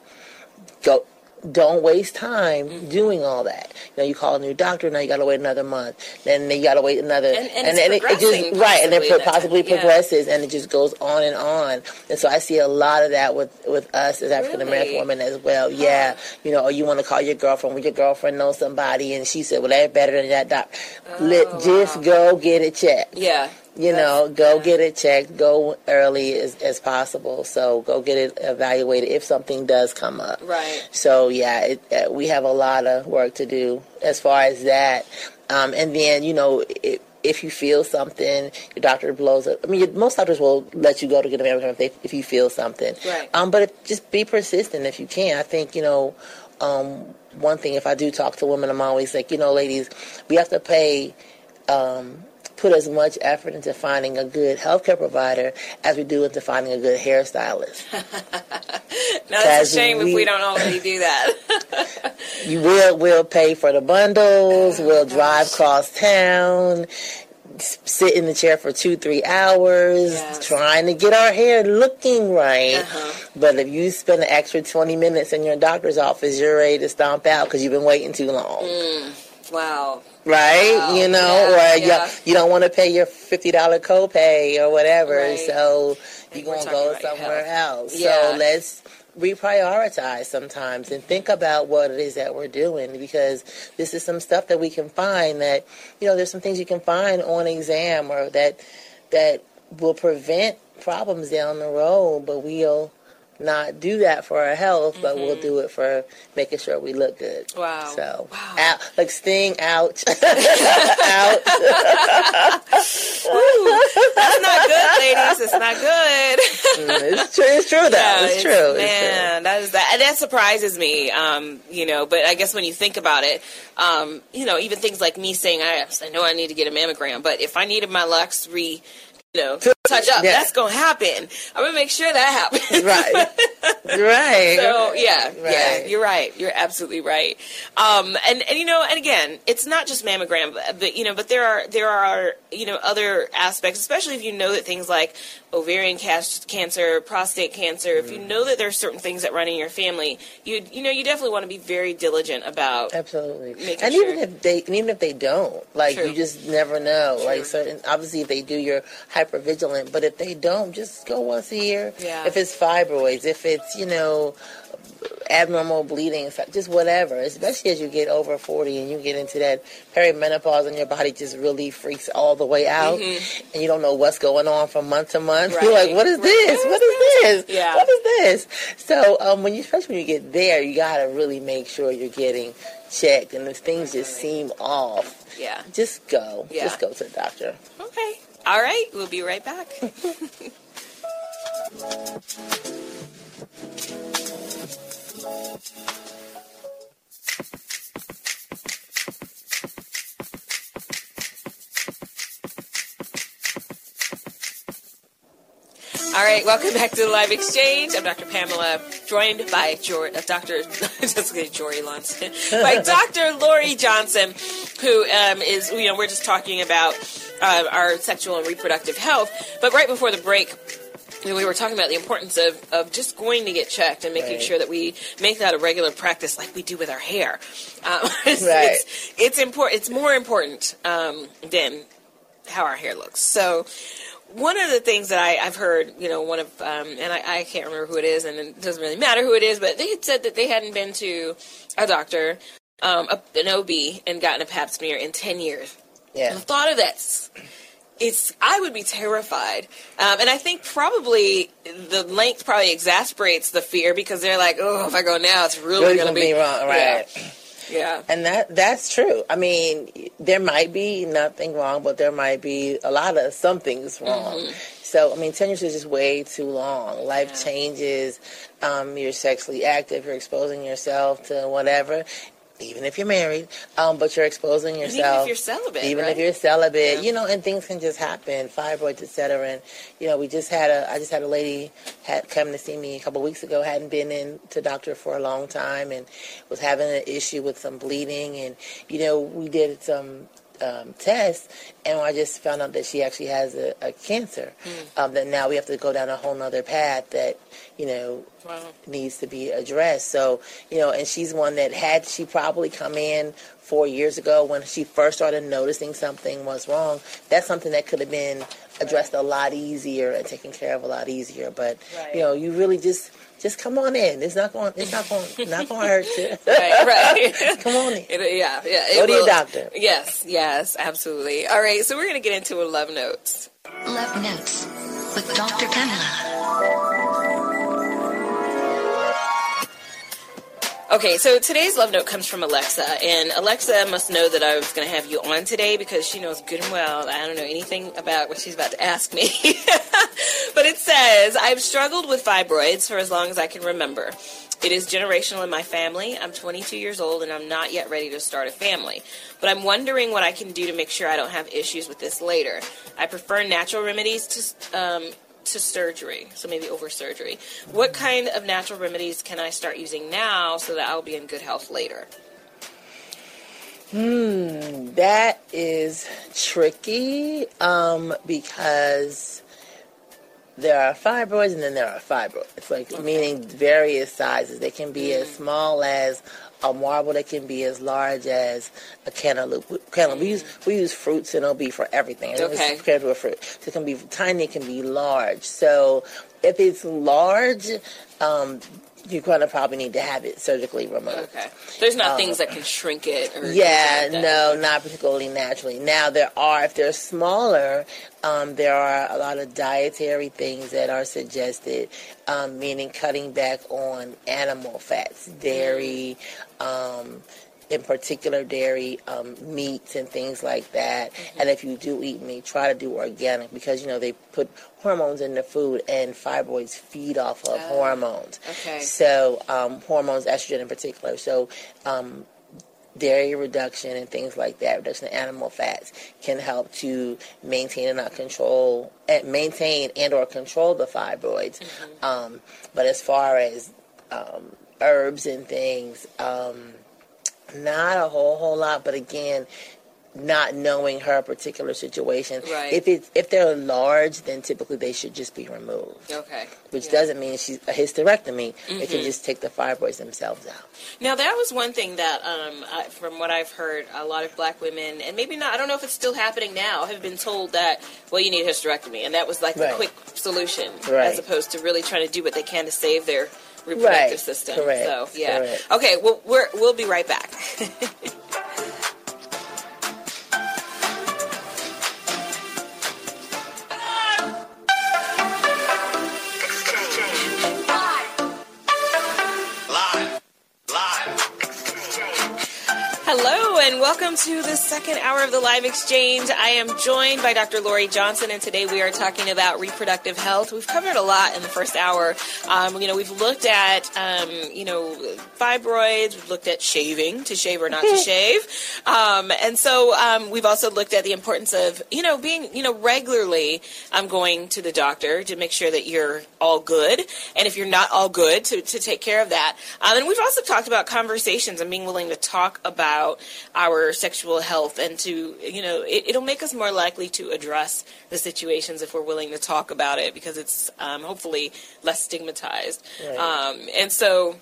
S2: go. Don't waste time
S1: Mm-hmm.
S2: doing all that. You know, you call a new doctor, now you got to wait another month. Then you got to wait another,
S1: And- and it's
S2: then it, it just right, and then
S1: possibly time.
S2: possibly
S1: Yeah.
S2: progresses, and it just goes on and on. And so I see a lot of that with with us as African American
S1: Really?
S2: women as well. Yeah, you know, or you want to call your girlfriend when your girlfriend knows somebody, and she said, "Well, they're better than that doc." Let just go get it checked.
S1: Yeah.
S2: You know, go get it checked. Go early as, as possible. So go get it evaluated if something does come up.
S1: Right.
S2: So yeah, it, uh, we have a lot of work to do as far as that. Um, and then you know, if, if you feel something, your doctor blows it. I mean, most doctors will let you go to get a mammogram if, they, if you feel something.
S1: Right.
S2: Um, but if, just be persistent if you can. I think you know. Um, one thing, if I do talk to women, I'm always like, you know, ladies, we have to pay um, put as much effort into finding a good healthcare provider as we do into finding a good hairstylist.
S1: Now
S2: Because
S1: a shame if
S2: we-
S1: we don't already do that.
S2: you will will pay for the bundles, we'll drive cross town, sit in the chair for two, three hours,
S1: Yes.
S2: trying to get our hair looking right.
S1: Uh-huh.
S2: But if you spend an extra 20 minutes in your doctor's office, you're ready to stomp out because you've been waiting too long.
S1: Wow.
S2: right?
S1: Wow.
S2: You know,
S1: Yeah,
S2: or
S1: yeah.
S2: you, you don't want to pay your fifty dollar copay or whatever,
S1: Right.
S2: so you're gonna go somewhere
S1: health.
S2: else.
S1: Yeah.
S2: So let's reprioritize sometimes and think about what it is that we're doing because this is some stuff that we can find that you know there's some things you can find on exam or that that will prevent problems down the road, but we'll not do that for our health, but we'll do it for making sure we look good.
S1: Mm-hmm. Wow.
S2: So,
S1: Wow.
S2: out, like sting out, out.
S1: That's not good, ladies. It's not good.
S2: it's true. It's true, though.
S1: Yeah,
S2: it's, true. It's
S1: Man, that is that. That surprises me. Um, you know, but I guess when you think about it, um, you know, even things like me saying, I, I know I need to get a mammogram, but if I needed my Lux re, you know, touch up,
S2: Yeah.
S1: that's gonna happen. I'm gonna make sure that happens.
S2: Right. right.
S1: So yeah, yeah, you're right. You're absolutely right. Um, and and you know, and again, it's not just mammogram, but, but you know, but there are there are you know other aspects, especially if you know that things like ovarian cancer, prostate cancer, if you
S2: Mm.
S1: know that there are certain things that run in your family, you you know, you definitely want to be very diligent about.
S2: Absolutely. And
S1: sure.
S2: even if they, and even if they don't, like
S1: True.
S2: you just never know.
S1: True.
S2: Like certain, obviously, if they do, you're hyper vigilant. But if they don't, just go once a year.
S1: Yeah.
S2: If it's fibroids, if it's you know abnormal bleeding, just whatever. Especially as you get over forty and you get into that perimenopause, and your body just really freaks all the way out, and you don't know what's going on from month to month. You're
S1: Mm-hmm.
S2: Like, what is
S1: Right.
S2: this? What is this?
S1: Yeah.
S2: What is this? So um, when you, especially when you get there, you gotta really make sure you're getting checked, and if things just seem off,
S1: Yeah.
S2: just go.
S1: Yeah.
S2: Just go to the doctor.
S1: Okay. All right. We'll be right back. All right, welcome back to the live exchange. I'm Dr. Pamela, joined by Jor- uh, Dr. just kidding, Jory Lonson, by Dr. Lorie Johnson, who um, is you know we're just talking about uh, our sexual and reproductive health. But right before the break, you know, we were talking about the importance of, of just going to get checked and making
S2: Right.
S1: sure that we make that a regular practice, like we do with our hair. Um, it's,
S2: Right.
S1: it's, it's important. It's more important um, than how our hair looks. So one of the things that I, I've heard, you know, one of, um, and I, I can't remember who it is, and it doesn't really matter who it is, but they had said that they hadn't been to a doctor, um, a, an OB, and gotten a pap smear in 10 years.
S2: Yeah.
S1: The thought of that, it's, I would be terrified. Um, and I think probably the length probably exasperates the fear because they're like, oh, if I go now, it's really,
S2: Really
S1: going to
S2: be wrong, right?
S1: Yeah. yeah.
S2: And that that's true. I mean, there might be nothing wrong, but there might be a lot of something's wrong. So, I mean, 10 years is just way too long. Life
S1: Mm-hmm. Yeah.
S2: changes. Um, you're sexually active. You're exposing yourself to whatever, even if you're married. Um, but you're exposing
S1: And
S2: yourself.
S1: even if you're celibate,
S2: even
S1: right?
S2: if you're celibate,
S1: Yeah.
S2: you know, and things can just happen, fibroids, etc. And you know, we just had a, I just had a lady had come to see me a couple weeks ago, hadn't been in to doctor for a long time, and was having an issue with some bleeding, and you know, we did some. Um, tests, and I just found out that she actually has a, a cancer.
S1: Hmm.
S2: Um, that now we have to go down a whole nother path that you know
S1: Wow.
S2: needs to be addressed. So, you know, and she's one that had she probably come in four years ago when she first started noticing something was wrong, that's something that could have been addressed a lot easier and taken care of a lot easier. But
S1: Right.
S2: you know, you really just just come on in. It's not going. It's not going. not going to hurt you.
S1: Right, right.
S2: come on in.
S1: It, yeah, yeah. it
S2: Go to your
S1: will-
S2: doctor.
S1: Yes, yes, absolutely. All right, so we're going to get into a love notes.
S5: Love Notes with Dr. Pamela.
S1: Okay, so today's love note comes from Alexa, and Alexa must know that I was going to have you on today because she knows good and well I don't know anything about what she's about to ask me. but it says, I've struggled with fibroids for as long as I can remember. It is generational in my family. I'm 22 years old and I'm not yet ready to start a family. But I'm wondering what I can do to make sure I don't have issues with this later. I prefer natural remedies to um, to surgery, so maybe over surgery. What kind of natural remedies can I start using now so that I'll be in good health later?
S2: Hmm, that is tricky um, because there are fibroids and then there are fibroids, like meaning various sizes. They can be as
S1: Mm.
S2: small as a marble. that can be as large as a cantaloupe. Cantaloupe. We use we use fruits and it'll be for everything. It's
S1: Okay.
S2: compared to a fruit. So it can be tiny. It can be large. So if it's large, um, you're going to probably need to have it surgically removed.
S1: Okay. There's not things that can shrink it or
S2: Yeah,
S1: like
S2: no, not particularly naturally. Now there are, if they're smaller, um, there are a lot of dietary things that are suggested, um, meaning cutting back on animal fats, dairy, um, in particular dairy, um, meats and things like that.
S1: Mm-hmm.
S2: And if you do eat meat, try to do organic because you know they put hormones in the food, and fibroids feed off of
S1: Oh,
S2: hormones.
S1: okay.
S2: So um, hormones, estrogen in particular. So um, dairy reduction and things like that, reduction of animal fats, can help to maintain and not control, and maintain and or control the fibroids. Um, but as far as um, herbs and things, um, not a whole whole lot. But again. Not knowing her particular situation,
S1: Right.
S2: if it's if they're large, then typically they should just be removed.
S1: Okay.
S2: Which
S1: Yeah.
S2: doesn't mean she's a hysterectomy. They can just take the fibroids themselves out.
S1: Now that was one thing that, um, I, from what I've heard, a lot of black women, and maybe not, I don't know if it's still happening now, have been told that, well, you need a hysterectomy, and that was like the
S2: Right.
S1: quick solution,
S2: Right.
S1: as opposed to really trying to do what they can to save their reproductive
S2: Right.
S1: system.
S2: Correct.
S1: So yeah.
S2: Correct.
S1: Okay. Well, we're we'll be right back. welcome to the second hour of the live exchange. I am joined by Dr. Lorie Johnson, and today we are talking about reproductive health. We've covered a lot in the first hour. Um, you know, we've looked at um, you know fibroids. We've looked at shaving, to shave or not to shave, um, and so um, we've also looked at the importance of you know being you know regularly um, going to the doctor to make sure that you're all good, and if you're not all good, to, to take care of that. Um, and we've also talked about conversations and being willing to talk about our sexual health and to you know it, it'll make us more likely to address the situations if we're willing to talk about it because it's um, hopefully less stigmatized.
S2: Right.
S1: Um, and so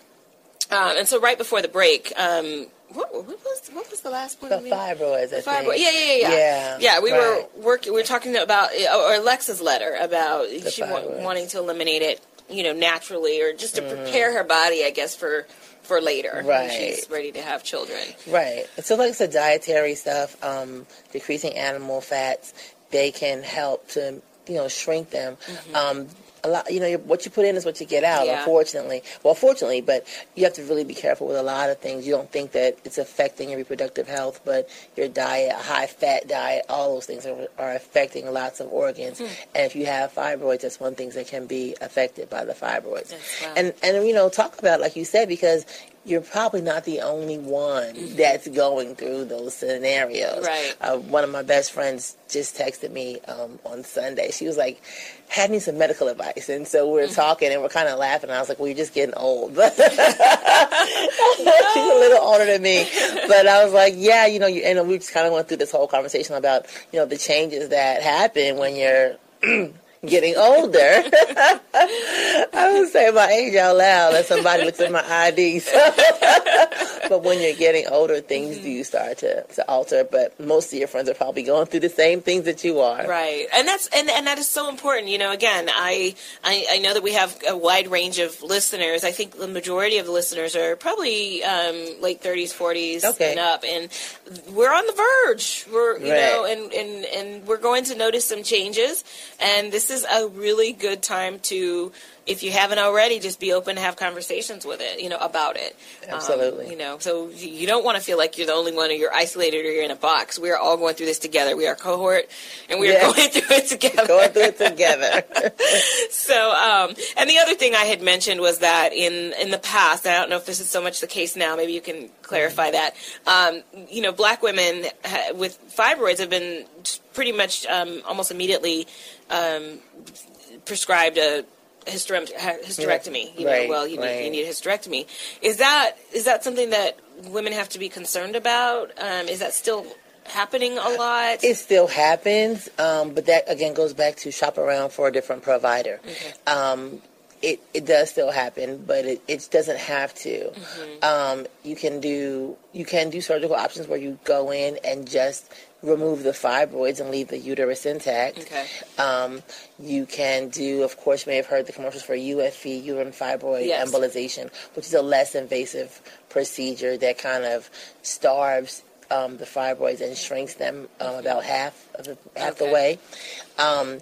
S1: um, and so right before the break. Um, what, what was what was the last one?
S2: The
S1: we-
S2: fibroids, I
S1: Fibroid.
S2: think.
S1: Yeah, yeah, yeah, yeah.
S2: Yeah,
S1: we
S2: right.
S1: were working. We were talking about or Alexa's letter about she wa- wanting to eliminate it, you know, naturally or just to
S2: Mm-hmm.
S1: prepare her body, I guess, for for later when
S2: Right.
S1: she's ready to have children.
S2: Right. So, like I said, dietary stuff, um, decreasing animal fats, they can help to you know shrink them. Um, a lot, you know, what you put in is what you get out.
S1: Yeah.
S2: Unfortunately, well, fortunately, but you have to really be careful with a lot of things. You don't think that it's affecting your reproductive health, but your diet, a high-fat diet, all those things are, are affecting lots of organs. Hmm. And if you have fibroids, that's one thing that can be affected by the fibroids.
S1: Yes, wow.
S2: And and you know, talk about like you said because you're probably not the only one that's going through those scenarios.
S1: Right.
S2: Uh, one of my best friends just texted me um, on Sunday. She was like, "Had me some medical advice," and so we were talking and we're kind of laughing. I was like, "Well, you're just getting old." She's a little older than me, but I was like, "Yeah, you know," you, and we just kind of went through this whole conversation about you know the changes that happen when you're. Getting older, I would say my age out loud as somebody looks at my ID. but when you're getting older, things do start to, to alter. But most of your friends are probably going through the same things that you are.
S1: Right, and that's and, and that is so important. You know, again, I, I I know that we have a wide range of listeners. I think the majority of the listeners are probably um, late thirties, forties,
S2: Okay.
S1: and up, and we're on the verge. We're you
S2: Right.
S1: know, and, and and we're going to notice some changes, and this is a really good time to. If you haven't already, just be open to have conversations with it, you know, about it. Um,
S2: Absolutely.
S1: you know, so you don't want to feel like you're the only one or you're isolated or you're in a box. We are all going through this together. We are a cohort and we are going through it together.
S2: Going through it together.
S1: So, um, and the other thing I had mentioned was that in in the past, I don't know if this is so much the case now. Maybe you can clarify that. Um, you know, black women ha- with fibroids have been pretty much um, almost immediately um, prescribed a hysterem- hysterectomy. You know,
S2: Right,
S1: well, you need, you need a hysterectomy. Is that is that something that women have to be concerned about? Um, is that still happening a lot?
S2: It still happens, um, but that again goes back to shop around for a different provider.
S1: Okay.
S2: Um, it, it does still happen, but it, it doesn't have to.
S1: Mm-hmm.
S2: Um, you can do you can do surgical options where you go in and just remove the fibroids and leave the uterus intact.
S1: Okay.
S2: Um, you can do, of course, you may have heard the commercials for UFE, uterine fibroid
S1: Yes.
S2: embolization, which is a less invasive procedure that kind of starves um, the fibroids and shrinks them um, about half of the, half the way. Um,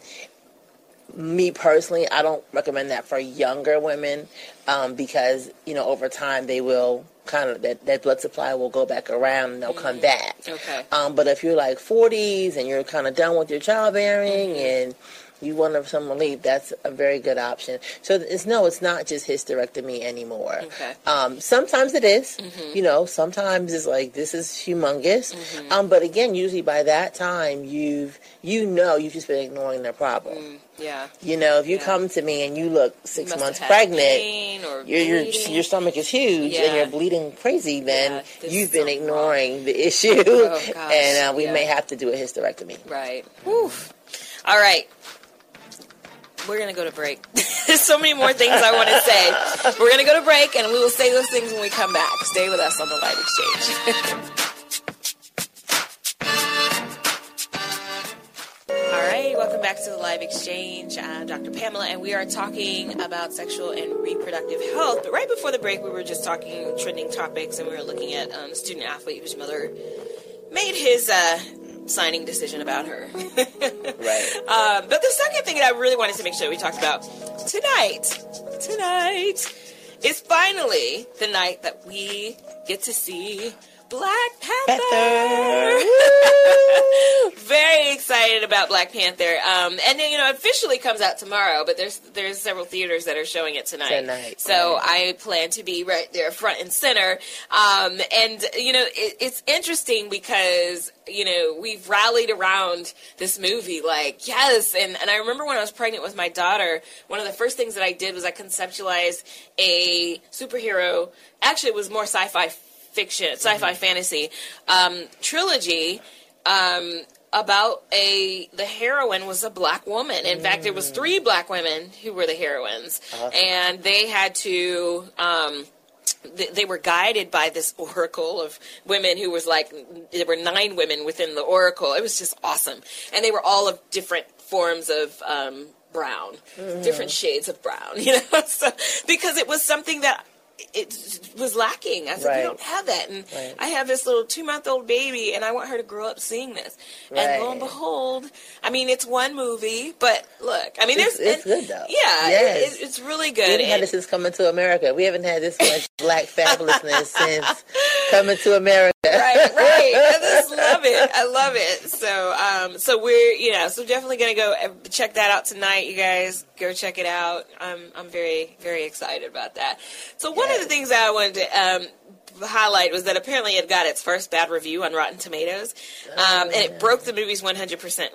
S2: me personally, I don't recommend that for younger women um, because you know over time they will kind of that, that blood supply will go back around and they'll come back.
S1: Okay.
S2: Um, but if you're like 40s and you're kind of done with your childbearing and you want some relief, that's a very good option. So it's no, it's not just hysterectomy anymore.
S1: Okay.
S2: Um, sometimes it is. You know, sometimes it's like this is humongous. Um, but again, usually by that time you've you know you've just been ignoring their problem.
S1: Yeah.
S2: You know, if you
S1: Yeah.
S2: come to me and you look six
S1: Must
S2: months pregnant,
S1: or
S2: your your your stomach is huge
S1: Yeah.
S2: and you're bleeding crazy, then
S1: Yeah,
S2: you've been ignoring the issue,
S1: Oh,
S2: and uh, we may have to do a hysterectomy.
S1: Right. Whew. All right. We're going to go to break. There's so many more things I want to say. We're going to go to break and we will say those things when we come back. Stay with us on the Live Exchange. All right, welcome back to the Live Exchange. I'm Dr. Pamela, and we are talking about sexual and reproductive health. But right before the break, we were just talking trending topics, and we were looking at um, student athlete whose mother made his uh, signing decision about her.
S2: Right.
S1: Um, but the second thing that I really wanted to make sure we talked about tonight, tonight is finally the night that we get to see Black Panther. Very excited about Black Panther. Um, and then, you know, officially comes out tomorrow, but there's there's several theaters that are showing it tonight.
S2: Tonight,
S1: So I plan to be right there, front and center. Um, and you know, it, it's interesting because you know we've rallied around this movie, like yes. And and I remember when I was pregnant with my daughter, one of the first things that I did was I conceptualized a superhero. Actually, it was more sci-fi fiction, sci-fi fantasy um, trilogy. Um, about a the heroine was a black woman. In fact, there was three black women who were the heroines, and they had to. Um, th- they were guided by this oracle of women who was like there were nine women within the oracle. It was just awesome, and they were all of different forms of um, brown, different shades of brown. You know, so because it was something that it was lacking. I said,
S2: Right.
S1: we don't have that. And
S2: Right.
S1: I have this little two month old baby, and I want her to grow up seeing this. And lo and behold, I mean, it's one movie, but look, I mean,
S2: It's-
S1: there's
S2: it's good, though.
S1: Yeah,
S2: Yes.
S1: it, it, it's really good.
S2: We haven't had this since coming to America. We haven't had this much black fabulousness since coming to America.
S1: right, right. I just love it. I love it. So, um, so we're, you know, so definitely gonna go uh, check that out tonight. You guys go check it out. I'm, I'm very, very excited about that. So one of the things that I wanted to um, highlight was that apparently it got its first bad review on Rotten Tomatoes, um, and it broke the movie's 100 percent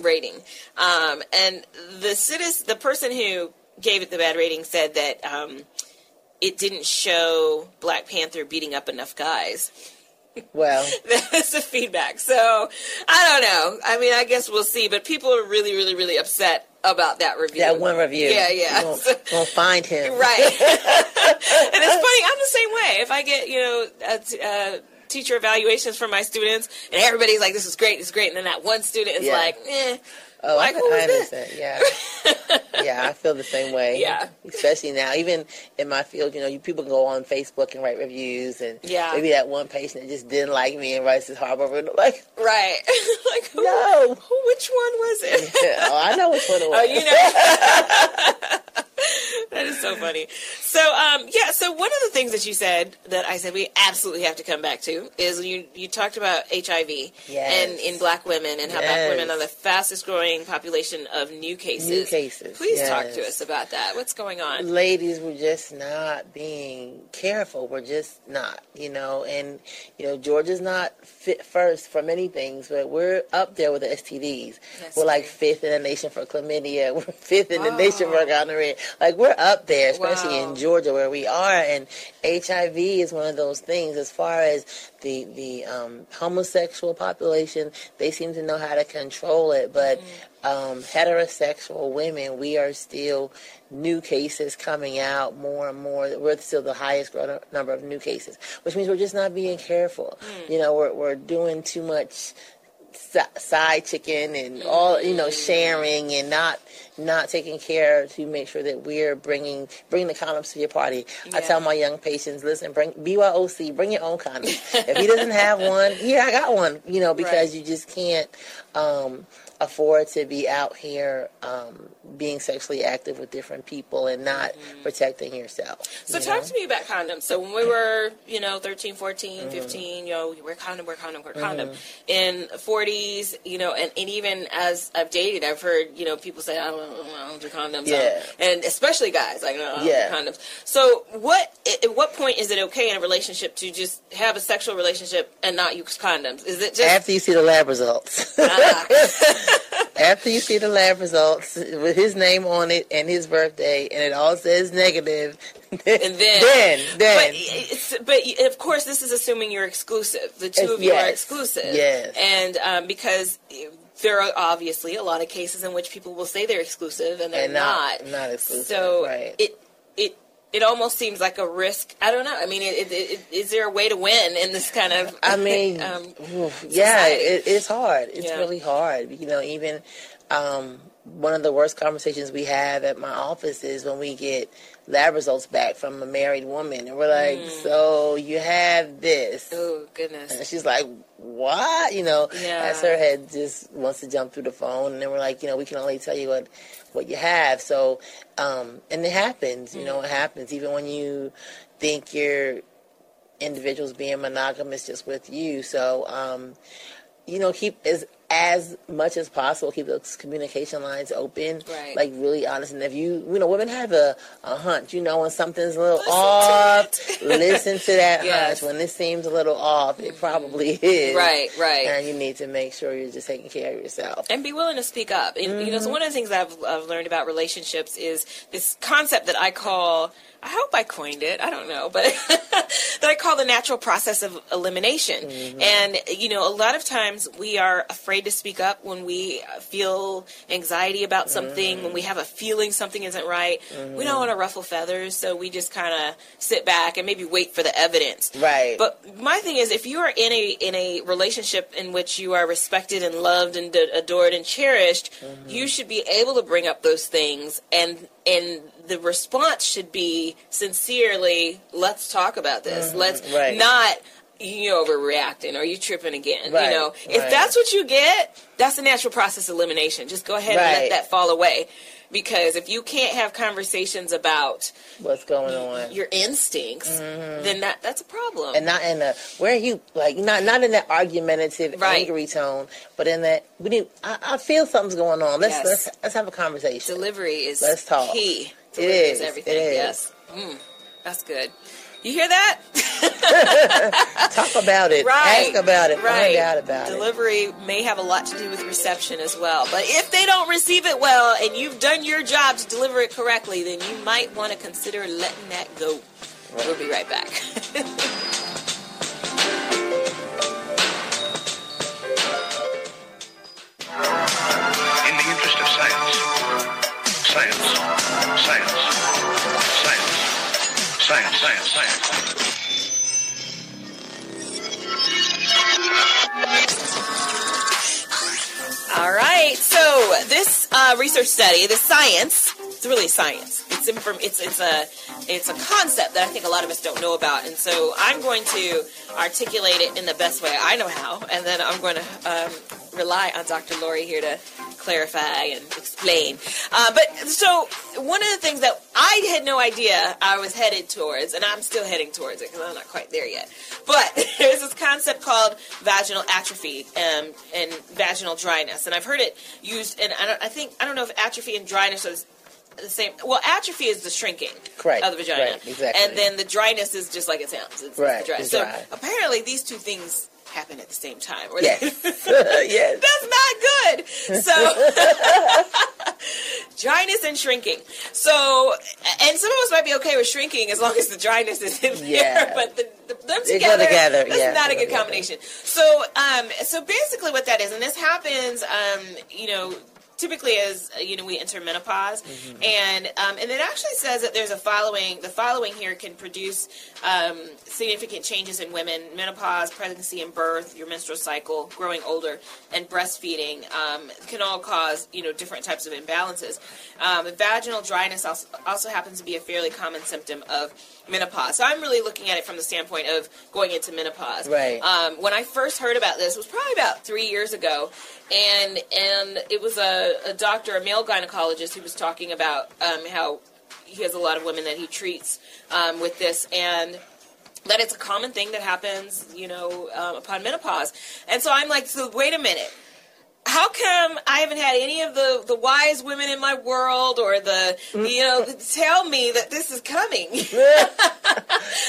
S1: rating. Um, and the citizen, the person who gave it the bad rating said that um, it didn't show Black Panther beating up enough guys.
S2: Well,
S1: That's the feedback. So I don't know. I mean, I guess we'll see. But people are really, really, really upset about that review.
S2: that one review.
S1: Yeah, yeah.
S2: We won't, won't find him.
S1: Right. and it's funny. I'm the same way. If I get you know a t- uh, teacher evaluations from my students, and everybody's like, "This is great, this is great," and then that one student is
S2: Yeah.
S1: like, "Eh."
S2: Oh,
S1: Like,
S2: I,
S1: who
S2: I understand. Yeah, yeah, I feel the same way.
S1: Yeah.
S2: especially now, even in my field, you know, you people go on Facebook and write reviews, and
S1: Yeah.
S2: maybe that one patient that just didn't like me and writes this horrible review. Like,
S1: Right. like who,
S2: no,
S1: who? Which one was it?
S2: oh, I know which one it was.
S1: Oh, you know. that is so funny. So, um, yeah. So one of the things that you said that I said we absolutely have to come back to is you you talked about HIV
S2: Yes.
S1: and in Black women and how Black women are the fastest growing population of new cases.
S2: New cases,
S1: Please talk to us about that. What's going on?
S2: ladies we're just not being careful. We're just not, you know. And you know, Georgia's not fit first for many things, but we're up there with the STDs.
S1: That's
S2: we're like fifth in the nation for chlamydia. We're fifth in the
S1: Oh.
S2: nation for gonorrhea. Like we're up there, especially
S1: Wow.
S2: in Georgia where we are. And HIV is one of those things. As far as the the um, homosexual population, they seem to know how to control it, but
S1: Mm-hmm.
S2: um, heterosexual women, we are still new cases coming out more and more. We're still the highest number of new cases, which means we're just not being careful.
S1: Mm.
S2: You know, we're we're doing too much side chicken and all you know sharing and not not taking care to make sure that we're bringing bringing the condoms to your party. I tell my young patients, listen, bring BYOC, bring your own condoms. if he doesn't have one, here I got one. You know, because
S1: Right.
S2: you just can't um, afford to be out here um, being sexually active with different people and not protecting yourself.
S1: Mm-hmm. So
S2: you
S1: talk
S2: know?
S1: to me about condoms. So when we were, you know, 13, 14,
S2: Mm-hmm.
S1: 15, you know, we wear condom, wear condom, wear condom. In 40s, you know, and, and even as I've dated, I've heard, you know, people say, I don't, I don't do condoms.
S2: Yeah.
S1: And especially guys, like, no, I don't
S2: Yeah.
S1: do condoms. So what, at what point is it okay in a relationship to just have a sexual relationship and not use condoms? Is it just...
S2: After you see the lab results.
S1: Ah.
S2: after you see the lab results with his name on it and his birthday, and it all says negative,
S1: and then,
S2: then, then,
S1: but, but of course, this is assuming you're exclusive. The two of you are exclusive.
S2: Yes.
S1: And um, because there are obviously a lot of cases in which people will say they're exclusive and they're
S2: and not not exclusive,
S1: So
S2: right?
S1: it it almost seems like a risk. I don't know. I mean, it, it, it, is there a way to win in this kind of?
S2: I mean,
S1: um,
S2: yeah, it, it's hard. It's
S1: Yeah.
S2: really hard. You know, even um, one of the worst conversations we have at my office is when we get lab results back from a married woman, and we're like,
S1: Mm.
S2: "So you have this?"
S1: oh goodness.
S2: And she's like, "What?" You know,
S1: Yeah.
S2: as her head just wants to jump through the phone, and then we're like, "You know, we can only tell you what what you have." So, um, and it happens. You know,
S1: Mm.
S2: it happens even when you think your individuals being monogamous just with you. So, um, you know, keep as as much as possible keep those communication lines open
S1: Right.
S2: like really honest and if you you know women have a, a hunch you know when something's a little
S1: Listen
S2: off
S1: it.
S2: listen to that
S1: Yes.
S2: hunch when this seems a little off it probably is
S1: Right, right.
S2: and you need to make sure you're just taking care of yourself
S1: and be willing to speak up. And, You know,
S2: Mm-hmm.
S1: so one of the things I've, I've learned about relationships is this concept that I call. I hope I coined it. I don't know, but that I call the natural process of elimination.
S2: Mm-hmm.
S1: And you know, a lot of times we are afraid to speak up when we feel anxiety about something, when we have a feeling something isn't right. We don't want to ruffle feathers, so we just kind of sit back and maybe wait for the evidence.
S2: right
S1: But my thing is, if you are in a in a relationship in which you are respected and loved and d- adored and cherished,
S2: Mm-hmm.
S1: you should be able to bring up those things, and and the response should be sincerely, "Let's talk about this. Let's
S2: Mm-hmm. right.
S1: not." You know overreacting? Are you tripping again?
S2: Right,
S1: You know, if
S2: right.
S1: that's what you get, that's a natural process of elimination. Just go ahead and let that fall away, because if you can't have conversations about
S2: what's going on
S1: your instincts, then that that's a problem.
S2: Mm-hmm. and not in a where are you like not not in that argumentative
S1: Right.
S2: angry tone but in that we need I, I feel something's going on let's
S1: Yes.
S2: let's let's have a conversation
S1: Delivery is
S2: Let's talk.
S1: key.
S2: It
S1: Delivery
S2: is,
S1: everything.
S2: it is.
S1: Yes. Mm, that's good. You hear that?
S2: talk about it
S1: Right.
S2: ask about it
S1: Right.
S2: find out about it
S1: Delivery may have a lot to do with reception as well. But if they don't receive it well and you've done your job to deliver it correctly, then you might want to consider letting that go. We'll be right back.
S4: In the interest of science. Science. Science. Science. Science, science, science.
S1: All right. So this uh, research study, the science, it's really science. It's inform- It's it's a it's a concept that I think a lot of us don't know about, and so I'm going to articulate it in the best way I know how, and then I'm going to um, rely on Dr. Lorie here to clarify and explain. Uh, but so one of the things that I had no idea I was headed towards, and I'm still heading towards it because I'm not quite there yet. But there's this concept called vaginal atrophy um, and vaginal dryness, and I've heard it used. And I, I think I don't know if atrophy and dryness are the same. Well, atrophy is the shrinking
S2: Right,
S1: of the vagina,
S2: right, exactly.
S1: and then the dryness is just like it sounds. It's,
S2: Right,
S1: it's so
S2: dry.
S1: apparently, these two things happen at the same time. or
S2: yes yes
S1: that's not good. So, dryness and shrinking. So, and some of us might be okay with shrinking as long as the dryness is in
S2: Yeah.
S1: there, but the, the, them together,
S2: together,
S1: that's
S2: yeah,
S1: not a good
S2: together.
S1: combination. So, um, so basically what that is, and this happens, um, you know, typically as uh, you know we enter menopause
S2: Mm-hmm.
S1: and um, and it actually says that there's a following the following here can produce um, significant changes in women menopause pregnancy and birth your menstrual cycle growing older and breastfeeding um, can all cause you know different types of imbalances um, vaginal dryness also, also happens to be a fairly common symptom of menopause so i'm really looking at it from the standpoint of going into menopause
S2: Right.
S1: um, when I first heard about this it was probably about three years ago, and and it was a, a doctor, a male gynecologist, who was talking about um, how he has a lot of women that he treats um, with this, and that it's a common thing that happens, you know, um, upon menopause. And so I'm like, so wait a minute. How come I haven't had any of the, the wise women in my world or the, you know, tell me that this is coming?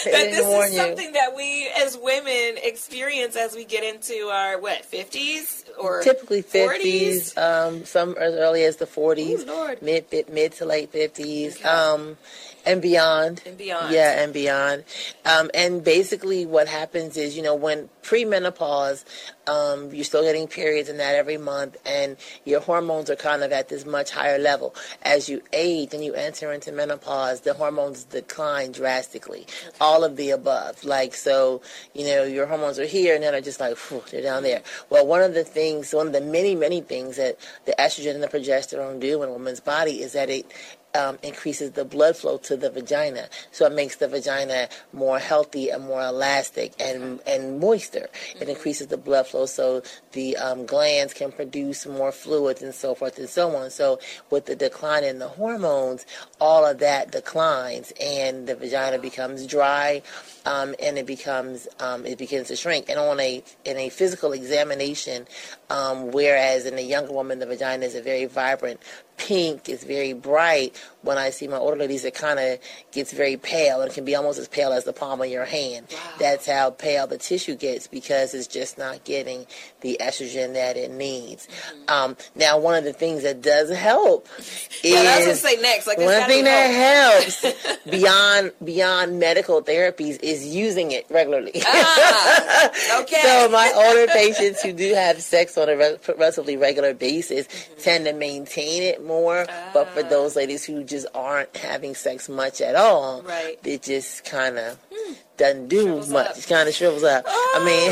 S1: that this is
S2: you.
S1: something that we as women experience as we get into our what 50s or
S2: Typically
S1: 40s?
S2: 50s, um, some as early as the 40s,
S1: Ooh, Lord.
S2: mid, mid mid to late 50s,
S1: Okay.
S2: um, and beyond.
S1: And beyond.
S2: Yeah, and beyond. Um, and basically, what happens is, you know, when premenopause, um, you're still getting periods and that every month, and your hormones are kind of at this much higher level. As you age and you enter into menopause, the hormones decline drastically. All of the above. Like, so, you know, your hormones are here and then are just like, whew, they're down there. Well, one of the things, one of the many, many things that the estrogen and the progesterone do in a woman's body is that it um, increases the blood flow to the vagina, so it makes the vagina more healthy and more elastic and and moister. It increases the blood flow, so the um, glands can produce more fluids and so forth and so on. So with the decline in the hormones, all of that declines, and the vagina becomes dry, um, and it becomes um, it begins to shrink. And on a in a physical examination, um, whereas in a younger woman the vagina is a very vibrant pink, it's very bright. When I see my older ladies, it kind of gets very pale and can be almost as pale as the palm of your hand. That's how pale the tissue gets because it's just not getting the estrogen that it needs. Um, now, one of the things that does help is
S1: yeah what I say next like
S2: one thing that helps beyond beyond medical therapies is using it regularly.
S1: Ah, okay
S2: So my older patients who do have sex on a re- relatively regular basis
S1: Mm-hmm.
S2: tend to maintain it more. But
S1: Ah.
S2: for those ladies who just aren't having sex much at all,
S1: Right. Hmm.
S2: it just kind of doesn't do
S1: Shrivels
S2: much.
S1: up.
S2: It kind of shrivels up. I mean,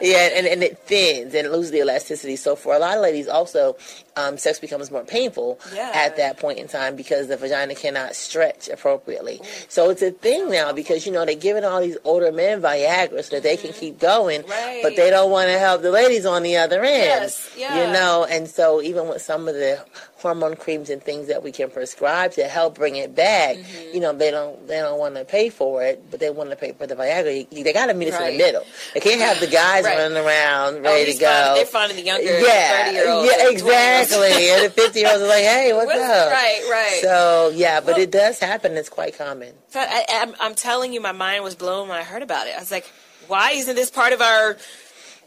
S2: yeah, and, and it thins and it loses the elasticity. So for a lot of ladies, also, um, sex becomes more painful
S1: Yeah.
S2: at that point in time because the vagina cannot stretch appropriately. So it's a thing now because you know they're giving all these older men Viagra so that they can keep going,
S1: Mm-hmm. Right.
S2: but they don't want to help the ladies on the other end.
S1: Yes, yeah.
S2: You know, and so even with some of the hormone creams and things that we can prescribe to help bring it back,
S1: Mm-hmm.
S2: you know, they don't they don't want to pay for it, but they want to pay for the Viagra. They got to meet us in the middle. They can't have the guys
S1: Right.
S2: running around
S1: Oh,
S2: ready
S1: he's
S2: to go.
S1: finding- they're finding the younger
S2: yeah,
S1: 30 year olds
S2: yeah, exactly. and the fifty year olds are like, "Hey, what's,
S1: What's-
S2: up?"
S1: right, right.
S2: So yeah, but
S1: Well-
S2: it does happen. It's quite common.
S1: I, I'm, I'm telling you, my mind was blown when I heard about it. I was like, why isn't this part of our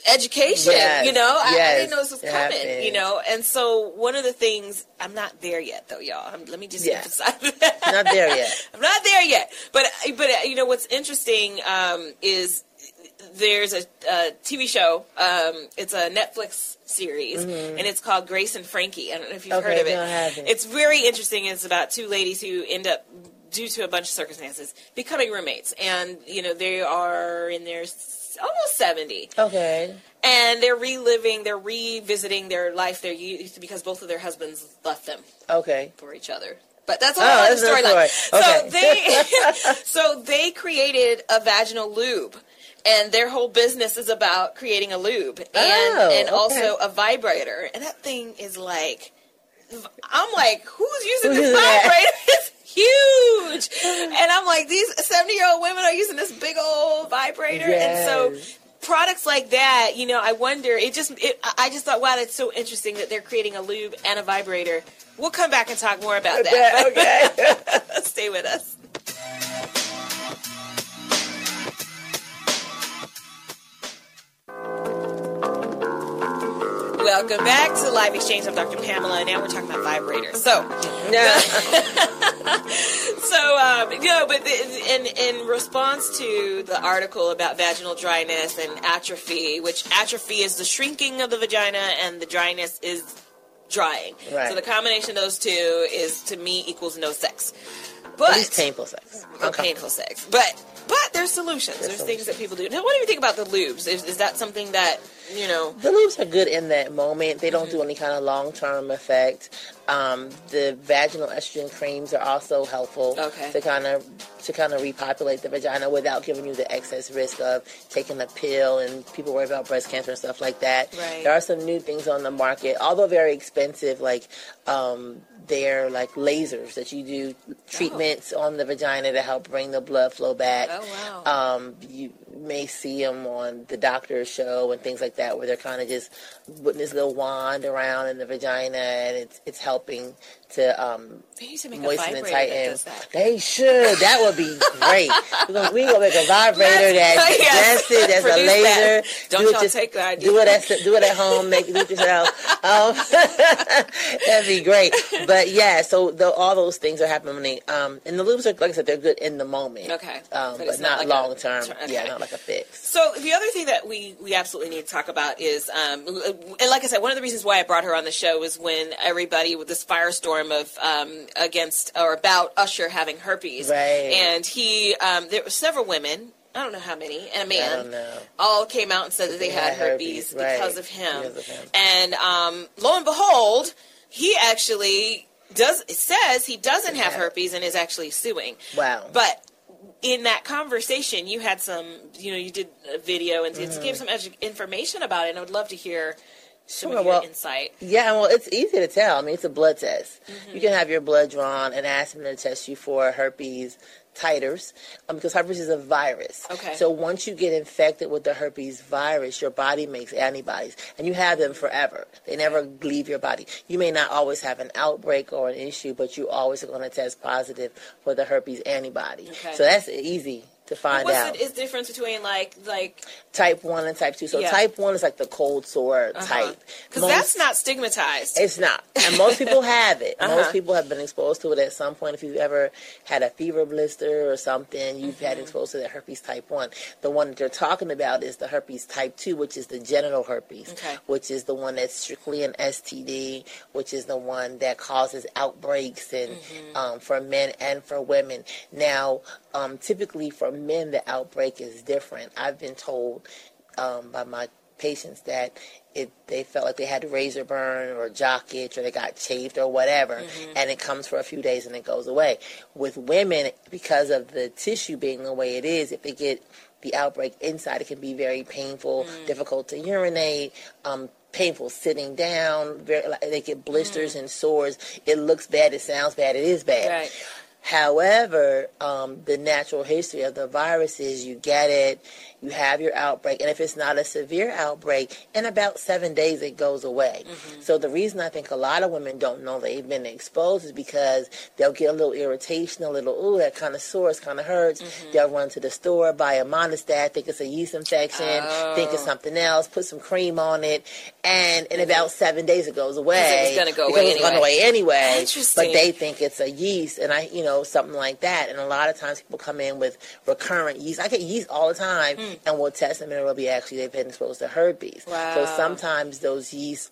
S1: education?
S2: Yes,
S1: you know, I, I didn't know this was coming. You know, and so one of the things I'm not there yet, though, y'all. Um, let me just
S2: Yeah.
S1: emphasize that
S2: Not there yet.
S1: I'm not there yet. But but you know what's interesting um, is there's a, a TV show. Um, it's a Netflix series, and it's called Grace and Frankie. I don't know if you've
S2: Mm-hmm. Okay,
S1: heard of it.
S2: no, I haven't.
S1: It's very interesting. It's about two ladies who end up, due to a bunch of circumstances, becoming roommates, and you know they are in their almost seventy,
S2: Okay.
S1: and they're reliving, they're revisiting their life, their youth, because both of their husbands left them
S2: Okay.
S1: for each other. But that's a
S2: Oh,
S1: whole other storyline.
S2: story.
S1: So they so they created a vaginal lube. And their whole business is about creating a lube and
S2: Oh,
S1: and
S2: okay.
S1: also a vibrator. And that thing is like I'm like, who's using
S2: Who's
S1: this vibrator? Huge. And I'm like, these 70 year old women are using this big old vibrator. And so products like that, you know, I wonder. It just, it, I just thought, wow, that's so interesting that they're creating a lube and a vibrator. We'll come back and talk more about that.
S2: okay.
S1: Stay with us. Welcome back to Live Exchange. I'm Dr. Pamela. and Now we're talking about vibrators. So, no. so um, you know, but the, in in response to the article about vaginal dryness and atrophy, which atrophy is the shrinking of the vagina, and the dryness is drying.
S2: Right.
S1: So the combination of those two is to me equals no sex. But
S2: At least painful sex.
S1: or painful sex. But but there's solutions. There's,
S2: There's
S1: things that people do. Now, what do you think about the lubes? Is, is that something that you know?
S2: The lubes are good in that moment. They don't do any kind of long term effect. Um, the vaginal estrogen creams are also helpful
S1: Okay.
S2: to kind of to kind of repopulate the vagina without giving you the excess risk of taking a pill and people worry about breast cancer and stuff like that.
S1: Right.
S2: There are some new things on the market, although very expensive, like um, they're like lasers that you do treatments on the vagina to help bring the blood flow back.
S1: Oh wow.
S2: Um, you may see them on the doctor's show and things like that, where they're kind of just putting this little wand around in the vagina, and it's it's helping to um,
S1: to
S2: moisten and
S1: that
S2: tighten.
S1: does that.
S2: They should. That would be great. We're gonna, we gonna make a vibrator that's
S1: yes.
S2: that's it. That's a laser.
S1: that. Don't
S2: do
S1: y'all
S2: just-
S1: take the idea.
S2: Do it at do it at home. Make it it yourself. Um, that'd be great. But yeah, so the, all those things are happening. Um, and the lubes are like I said, they're good in the moment.
S1: Okay.
S2: Um,
S1: But
S2: but,
S1: not
S2: not,
S1: like
S2: long term.
S1: ter-
S2: Yeah, not like a fix.
S1: So the other thing that we we absolutely need to talk about is, um, and like I said, one of the reasons why I brought her on the show was when everybody with this firestorm of um, against or about Usher having herpes,
S2: Right.
S1: and he um, there were several women. I don't know how many, and a man.
S2: I don't know.
S1: all came out and said that they,
S2: They
S1: had,
S2: had
S1: herpes,
S2: herpes, right,
S1: because of him.
S2: because of him.
S1: And um, lo and behold, he actually does says he doesn't have
S2: Yeah.
S1: herpes and is actually suing.
S2: Wow.
S1: But in that conversation, you had some, you know, you did a video and
S2: Mm-hmm.
S1: it gave some edu- information about it, and I would love to hear some
S2: Sure,
S1: of your
S2: well-
S1: insight.
S2: Yeah, well, it's easy to tell. I mean, it's a blood test.
S1: Mm-hmm.
S2: You can have your blood drawn and ask them to test you for herpes titers um, because herpes is a virus.
S1: Okay.
S2: So once you get infected with the herpes virus, your body makes antibodies, and you have them forever. They never leave your body. You may not always have an outbreak or an issue, but you always are going to test positive for the herpes antibody.
S1: Okay.
S2: So that's easy to find
S1: What's
S2: out.
S1: the difference between like like
S2: type one and type two. So
S1: Yeah.
S2: type one is like the cold sore type.
S1: because that's not stigmatized.
S2: it's not. And most people have it.
S1: Uh-huh.
S2: Most people have been exposed to it at some point. If you've ever had a fever blister or something, you've had
S1: Mm-hmm.
S2: exposed to that herpes type 1. The one that they're talking about is the herpes type 2, which is the genital herpes,
S1: Okay.
S2: which is the one that's strictly an STD, which is the one that causes outbreaks and
S1: Mm-hmm.
S2: um, for men and for women. Now, um, typically for men, the outbreak is different. I've been told um, by my patients that it they felt like they had a razor burn or jock itch or they got chafed or whatever
S1: Mm-hmm.
S2: and it comes for a few days and it goes away with women because of the tissue being the way it is if they get the outbreak inside it can be very painful
S1: Mm.
S2: difficult to urinate um, painful sitting down very like, they get blisters and sores it looks bad it sounds bad it is bad
S1: Right.
S2: However, um, the natural history of the virus is you get it, you have your outbreak, and if it's not a severe outbreak, in about seven days it goes away. So the reason I think a lot of women don't know they've been exposed is because they'll get a little irritation, a little, ooh, that kind of sore, sores, kind of hurts. They'll run to the store, buy a Monistat, think it's a yeast infection, think it's something else, put some cream on it, and in about seven days it goes away.
S1: It's gonna go
S2: Because
S1: away
S2: it's gonna
S1: anyway.
S2: away anyway.
S1: Interesting.
S2: But they think it's a yeast, and I, you know, something like that. And a lot of times people come in with recurrent yeast. I get yeast all the time, and we'll test them, and it'll be actually they've been exposed to herpes.
S1: Wow.
S2: So sometimes those yeast.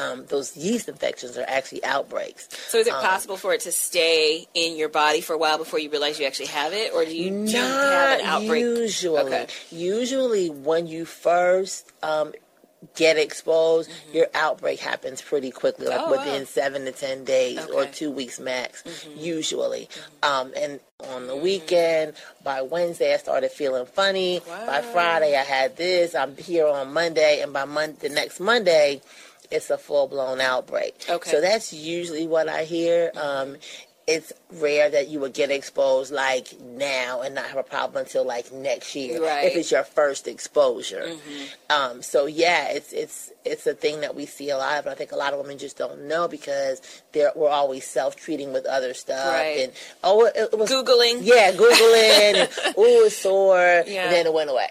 S2: Um, those yeast infections are actually outbreaks.
S1: So is it
S2: Um,
S1: possible for it to stay in your body for a while before you realize you actually have it, or do you, you have
S2: Not
S1: an outbreak?
S2: usually.
S1: Okay.
S2: Usually, when you first um, get exposed, your outbreak happens pretty quickly, like
S1: Mm-hmm. Oh,
S2: within
S1: wow.
S2: seven to ten days or
S1: Okay. Mm-hmm.
S2: two weeks max. Usually, um, and on the weekend, by Wednesday, I started feeling funny. By Friday, I had this. I'm here on Monday, and by Mon- the next Monday. It's a full blown outbreak.
S1: Okay.
S2: So that's usually what I hear. Um, it's rare that you would get exposed like now and not have a problem until like next year
S1: Right.
S2: if it's your first exposure. Um, so yeah, it's it's it's a thing that we see a lot of. I think a lot of women just don't know because they're we're always self treating with other stuff
S1: Right.
S2: and oh it, it was
S1: Googling.
S2: yeah googling and ooh it's sore
S1: Yeah.
S2: and then it went away.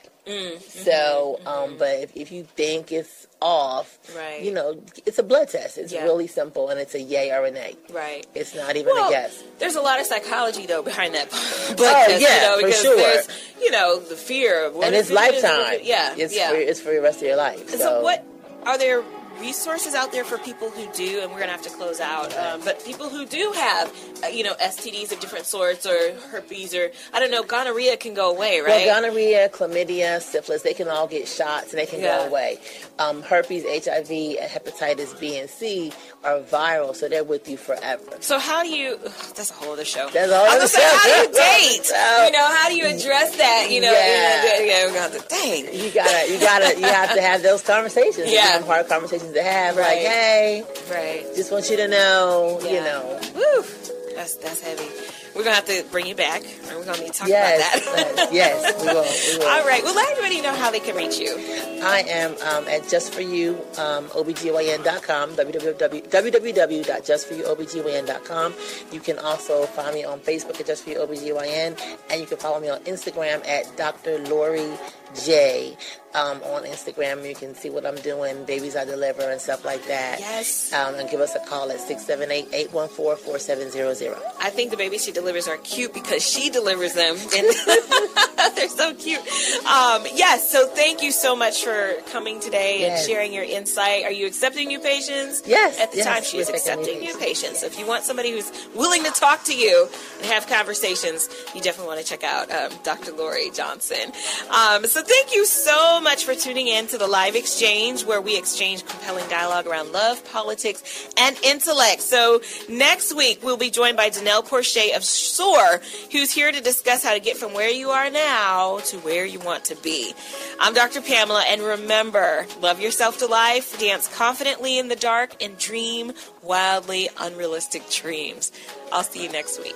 S2: So, um, but if, if you think it's off,
S1: Right.
S2: you know, it's a blood test. It's
S1: Yeah.
S2: really simple, and it's a yay or a nay.
S1: Right.
S2: It's not even
S1: Well,
S2: a guess.
S1: there's a lot of psychology though behind that blood
S2: Oh,
S1: test,
S2: yeah,
S1: you know,
S2: for sure.
S1: there's, you know, the fear of what
S2: and it's
S1: it
S2: lifetime.
S1: Yeah,
S2: it's
S1: yeah.
S2: For, it's for the rest of your life.
S1: And so, what are there resources out there for people who do? And we're gonna have to close out. Um, but people who do have, uh, you know, STDs of different sorts or herpes or I don't know, gonorrhea can go away, right?
S2: Well, gonorrhea, chlamydia, syphilis, they can all get shots and they can
S1: Yeah.
S2: go away. Um, herpes, HIV, and hepatitis B and C are viral, so they're with you forever.
S1: so how do you? ugh, that's a whole other show.
S2: That's a whole
S1: I
S2: other
S1: was gonna say, how do you date? You know, how do you address that? You know,
S2: Yeah.
S1: you know, yeah, we got to date.
S2: You gotta, you gotta, you have to have those conversations.
S1: Yeah.
S2: Hard conversations to have.
S1: Right.
S2: Like, hey,
S1: Right.
S2: just want you to know, you know.
S1: Woo, that's that's heavy. We're gonna have to bring you back, and we're gonna need to talk
S2: Yes,
S1: about that.
S2: yes, yes, we will. We will.
S1: All right. Well, let everybody know how they can reach you.
S2: I am um, at justforyou, um, obgyn.com, www, www.justforyouobgyn.com. You can also find me on Facebook at Just For You OBGYN, and you can follow me on Instagram at Dr. Lorie J. Um, on Instagram, you can see what I'm doing, babies I deliver, and stuff like that.
S1: Yes.
S2: Um, and give us a call at 678 814 4700.
S1: I think the babies she delivers are cute because she delivers them, and they're so cute. Um, yes. So thank you so much for coming today and sharing your insight. Are you accepting new patients?
S2: Yes,
S1: At the
S2: yes,
S1: time, she is
S2: new
S1: accepting new
S2: patients.
S1: patients. So if you want somebody who's willing to talk to you and have conversations, you definitely want to check out um, Dr. Lorie Johnson. Um, so thank you so much for tuning in to the live exchange where we exchange compelling dialogue around love, politics, and intellect. So next week we'll be joined by Danelle Porche of SOAR, who's here to discuss how to get from where you are now to where you want to be. I'm Dr. Pamela, and remember, love yourself to life, dance confidently in the dark, and dream wildly unrealistic dreams. I'll see you next week.